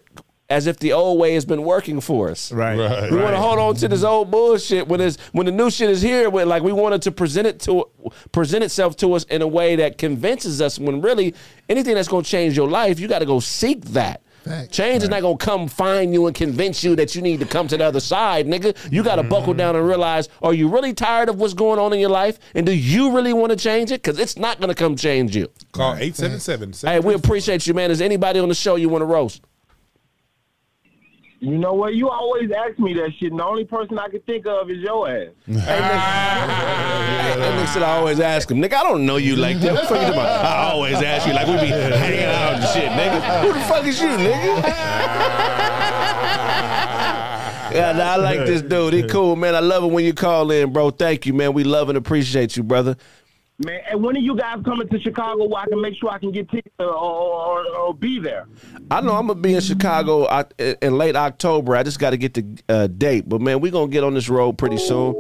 as if the old way has been working for us. Right. Right. We want to hold on to this old bullshit when it's when the new shit is here. When like we wanted to present it to present itself to us in a way that convinces us. When really anything that's going to change your life, you got to go seek that. Change is not gonna come find you and convince you that you need to come to the other side, nigga. You gotta buckle mm-hmm. down and realize: Are you really tired of what's going on in your life, and do you really want to change it? Because it's not gonna come change you. Call 877 Hey, we appreciate you, man. Is anybody on the show you want to roast? You know what? You always ask me that shit, and the only person I can think of is your ass. That nigga said I always ask him, nigga. I don't know you like that. What the fuck you about? I always ask you like we be hanging out and shit, nigga. Who the fuck is you, nigga? yeah, I like this dude. He cool, man. I love it when you call in, bro. Thank you, man. We love and appreciate you, brother. Man, and when are you guys coming to Chicago where I can make sure I can get tickets or, or, or, or be there? I know I'm gonna be in Chicago Oc- in late October. I just got to get the uh, date, but man, we are gonna get on this road pretty soon.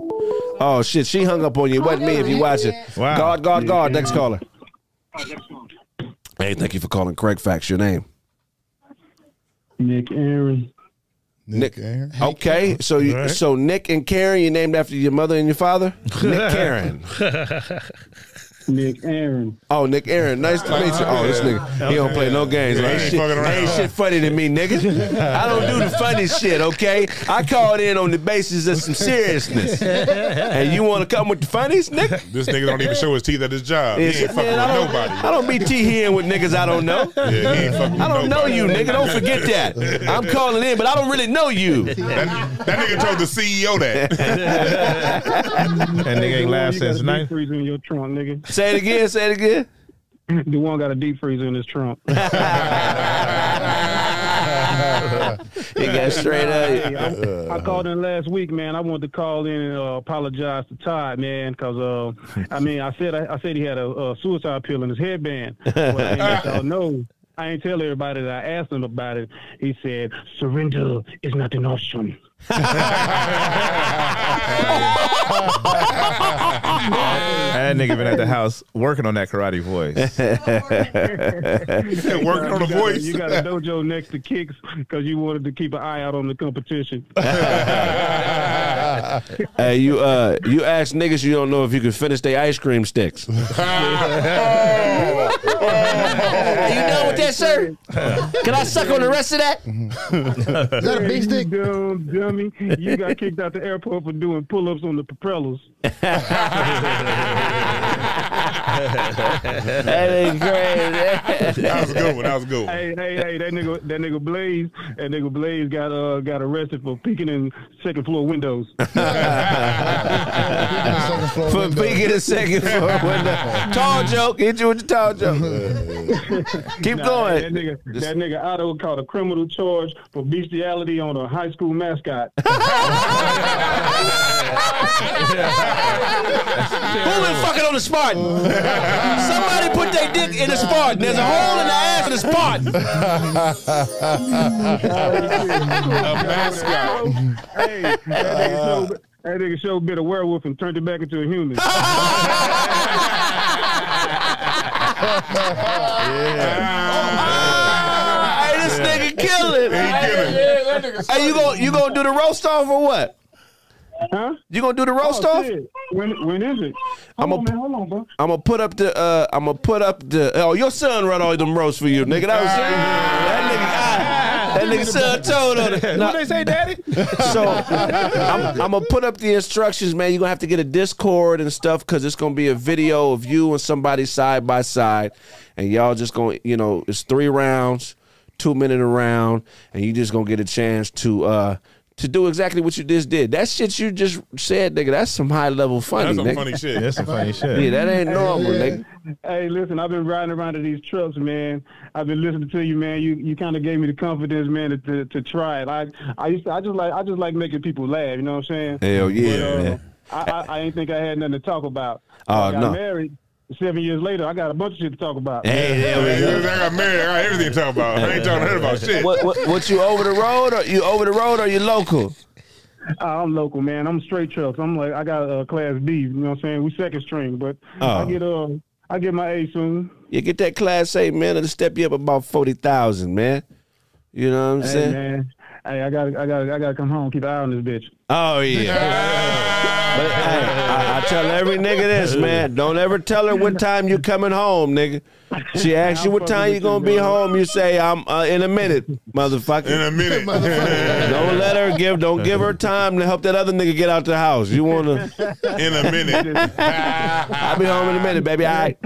Oh shit, she hung up on you. It wasn't me if you watch it. Wow. God, God, God. Next caller. Hey, thank you for calling. Craig Facts, your name. Nick Aaron. Nick. Aaron. Okay, so you, so Nick and Karen, you named after your mother and your father. Nick Karen. Nick Aaron. Oh, Nick Aaron, nice to meet you. Oh, this nigga, he don't play no games. Yeah, Ain't he ain't shit, ain't shit funny to me, nigga. I don't do the funny shit, okay? I called in on the basis of some seriousness. And you want to come with the funnies, nigga? This nigga don't even show his teeth at his job. He ain't fucking I with don't, nobody. I don't be teeing with niggas I don't know. Yeah, he ain't fucking with I don't know you, nigga. Don't forget that. I'm calling in, but I don't really know you. That, that nigga told the CEO that. That nigga ain't laughed since deep night. freezer in your trunk, nigga. Say it again. Say it again. The one got a deep freezer in his trunk. He got straight Hey, up. I, I called in last week, man. I wanted to call in and uh, apologize to Todd, man, because uh, I mean, I said I, I said he had a, a suicide pill in his headband. Well, I ain't let y'all know. I ain't tell everybody that I asked him about it. He said, "Surrender is not an option." That nigga been at the house working on that karate voice. Working on the You got a- voice. You got a dojo next to Kicks because you wanted to keep an eye out on the competition. Hey, you uh, you ask niggas you don't know if you can finish their ice cream sticks. Are you done with that, sir? Can I suck on the rest of that? Is that a big stick? You dumb dummy. You got kicked out the airport for doing pull-ups on the propellers. that ain't crazy. That was a good one. That was a good one. Hey, hey, hey! That nigga, that nigga Blaze, that nigga Blaze got uh got arrested for peeking in second floor windows. For peeking in second floor window. Tall joke. Hit you with the tall joke. Keep Nah, going. That nigga, that nigga Otto caught a criminal charge for bestiality on a high school mascot. Who been fucking on the Spartan? Somebody put their dick in the Spartan. There's a hole in the ass of the Spartan. a mascot. hey, that nigga showed, that nigga showed bit a werewolf and turned it back into a human. Hey, this nigga killing. Hey, you gonna you gonna do the roast off or what? Huh? You gonna do the roast Oh, off? shit. When when is it? I'm Hold a- on, man. Hold on, bro. I'm gonna put up the. Uh, I'm gonna put up the. Oh, your son run all them roasts for you, nigga. That was that nigga. ah, that nigga son told on it. What they say, Daddy? So I'm, I'm gonna put up the instructions, man. You're gonna have to get a Discord and stuff because it's gonna be a video of you and somebody side by side, and y'all just gonna, you know, it's three rounds, two minute a round, and you just gonna get a chance to uh to do exactly what you just did. That shit you just said, nigga, that's some high level funny. That's some nigga. funny shit. That's some funny shit. Yeah, that ain't normal, nigga. Hey, listen, I've been riding around in these trucks, man. I've been listening to you, man. You you kind of gave me the confidence, man, to, to to try it. I I used to, I just like I just like making people laugh. You know what I'm saying? Hell yeah, But, uh, man. I, I I ain't think I had nothing to talk about. Oh, I got no. married. Seven years later, I got a bunch of shit to talk about. Hey, there we I go. got married. I got everything to talk about. I ain't talking to her about shit. What, what what you over the road or you over the road or you local? I'm local, man. I'm straight trucks. I'm like I got a uh, class B. You know what I'm saying? We second string, but Oh. I get uh I get my A soon. You get that class A, man, it'll step you up about forty thousand, man. You know what I'm Hey saying? man, hey, I got I got I got to come home, keep an eye on this bitch. Oh yeah. but hey, I, Tell every nigga this, man. Don't ever tell her what time you coming home, nigga. She asks you what time you gonna be home. You say I'm uh, in a minute, motherfucker. In a minute. don't let her give. Don't give her time to help that other nigga get out the house. You wanna? In a minute. I'll be home in a minute, baby. All right.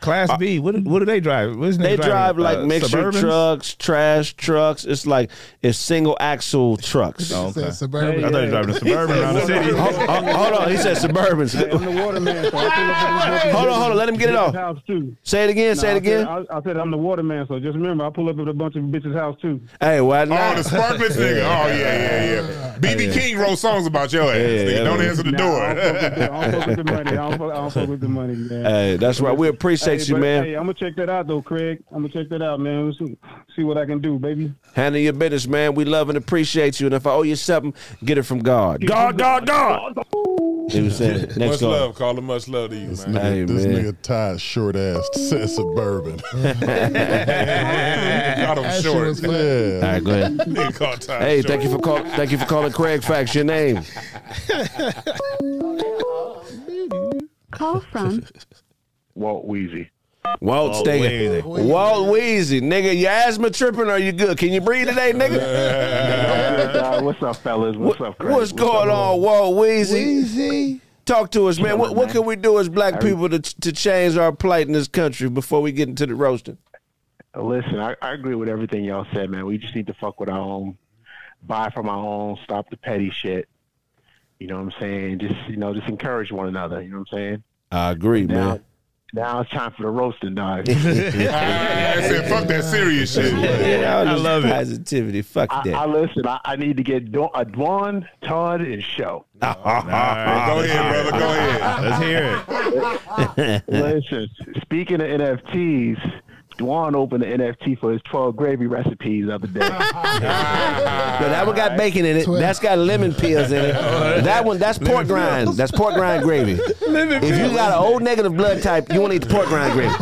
Class B. What what do they drive? What's They drive like uh, mixture Suburbans? trucks, trash trucks. It's like it's single axle trucks. Oh, okay. Suburban. I thought you were driving a suburban around the city. Hold, hold- hold on, he said Suburbans. Hey, I'm the waterman, so I pull up at this Hold on, hold on, let him get it off. Say it again. Say Nah, it I again. said- I, I said I'm the waterman, so just remember I pull up at a bunch of bitches' house too. Hey, why Oh, the Sparkletts nigga. Oh, yeah, yeah, yeah. BB King wrote songs about your ass. Yeah, nigga. yeah, Don't answer the Nah, door. I don't fuck with the- I don't fuck with the money. I don't fuck, I don't fuck with the money, man. Hey, that's right. We appreciate Hey, you, but, man. Hey, I'm gonna check that out though, Craig. I'm gonna check that out, man. Let's see, see what I can do, baby. Handle your business, man. We love and appreciate you. And if I owe you something, get it from God. God, God, God. He was saying, next much call. love, Caller. Much love to you, This man. nigga, Hey, this man. nigga tied short ass said suburban. Got him short. yeah. All right, go ahead. Nigga called Ty Hey, short. thank you for calling. Thank you for calling Craig Facts. Your name? Call from Walt Weezy. Walt Walt Steger. Weezy. Walt Weezy. Nigga, your asthma tripping or you good? Can you breathe today, nigga? What's up, fellas? What's up, Craig? What's going on, Walt Weezy? Easy. Talk to us, man. What, what can we do as black people to, to change our plight in this country before we get into the roasting? Listen, I, I agree with everything y'all said, man. We just need to fuck with our own, buy from our own, stop the petty shit. You know what I'm saying? Just you know, just encourage one another. You know what I'm saying? I agree, Now, man. Now it's time for the roasting, dog. I said, fuck that serious shit. Yeah, I love it. Positivity. Fuck I, that. I listen. I, I need to get Dawn, uh, Dwan, Todd, and Show. Go ahead, brother. Go ahead. Let's hear it. Listen, speaking of NFTs, Dwan opened the NFT for his 12 gravy recipes the other day. Yo, that one got bacon in it. That's got lemon peels in it. That one, that's pork rind. That's pork rind gravy. If you got an O negative blood type, you want to eat the pork rind gravy.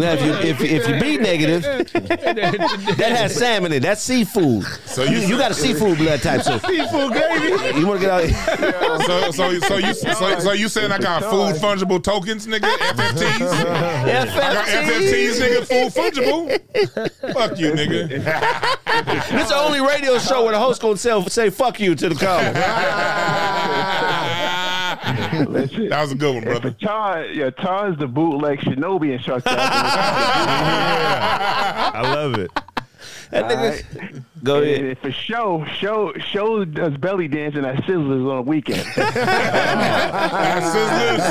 Now, if you if, if you B negative, that has salmon in it. That's seafood. So So you, you- you got a seafood blood type. So Seafood gravy. you want to get out? So, so, so you, so, so you saying I got food fungible tokens, nigga? FFTs? I got FFTs, nigga. Food fungible. Fuck you, nigga. This the only radio show where the host gonna say, say "fuck you" to the caller. Listen, That was a good one, brother. Todd, yeah, Todd's the bootleg Shinobi instructor. I love it. That nigga, go ahead. And for show, show, show does belly dancing at Sizzlers on the weekend. That's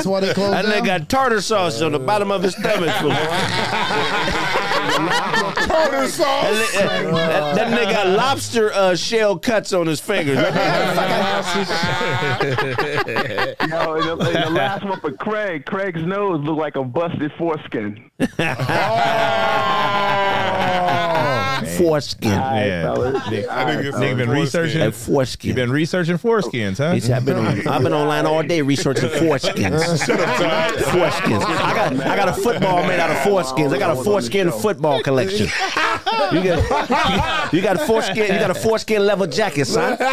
why they closed That nigga down. got tartar sauce on the bottom of his stomach. Tartar sauce. That, that, that nigga got lobster uh, shell cuts on his fingers. Yo, in the, the last one for Craig, Craig's nose looked like a busted foreskin. Foreskin. Yeah. Fellas. Nick, I think it's Nick been researching. That foreskin. You been researching foreskins, huh? He I've been on, I've been online all day researching foreskins. Shut up, Todd. Foreskins. I got I got a football made out of foreskins. I got a foreskin football collection. You got you got a foreskin you got a foreskin leather jacket, son.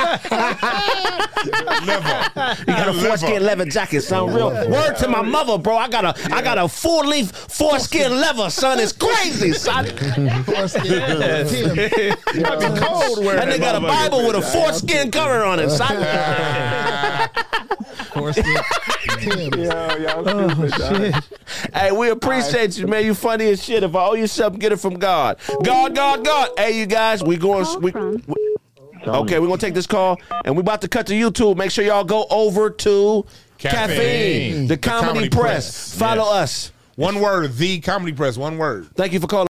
Level. You got a foreskin leather jacket, son. Real word to my mother, bro. I got a I got a full leaf foreskin leather, son. It's crazy, son. I'd be cold wearing That nigga got a. Bible with a foreskin cover on it, son. Yo, y'all oh, stupid, dog. Hey, we appreciate you, man. You funny as shit. If I owe you something, get it from God. God, God, God. Hey, you guys, we going. We, we- Okay, we're gonna take this call, and we're about to cut to YouTube. Make sure y'all go over to Caffeine, Caffeine. the, The Comedy, Comedy Press. Press. Follow Yes. us. One word, the Comedy Press. One word. Thank you for calling.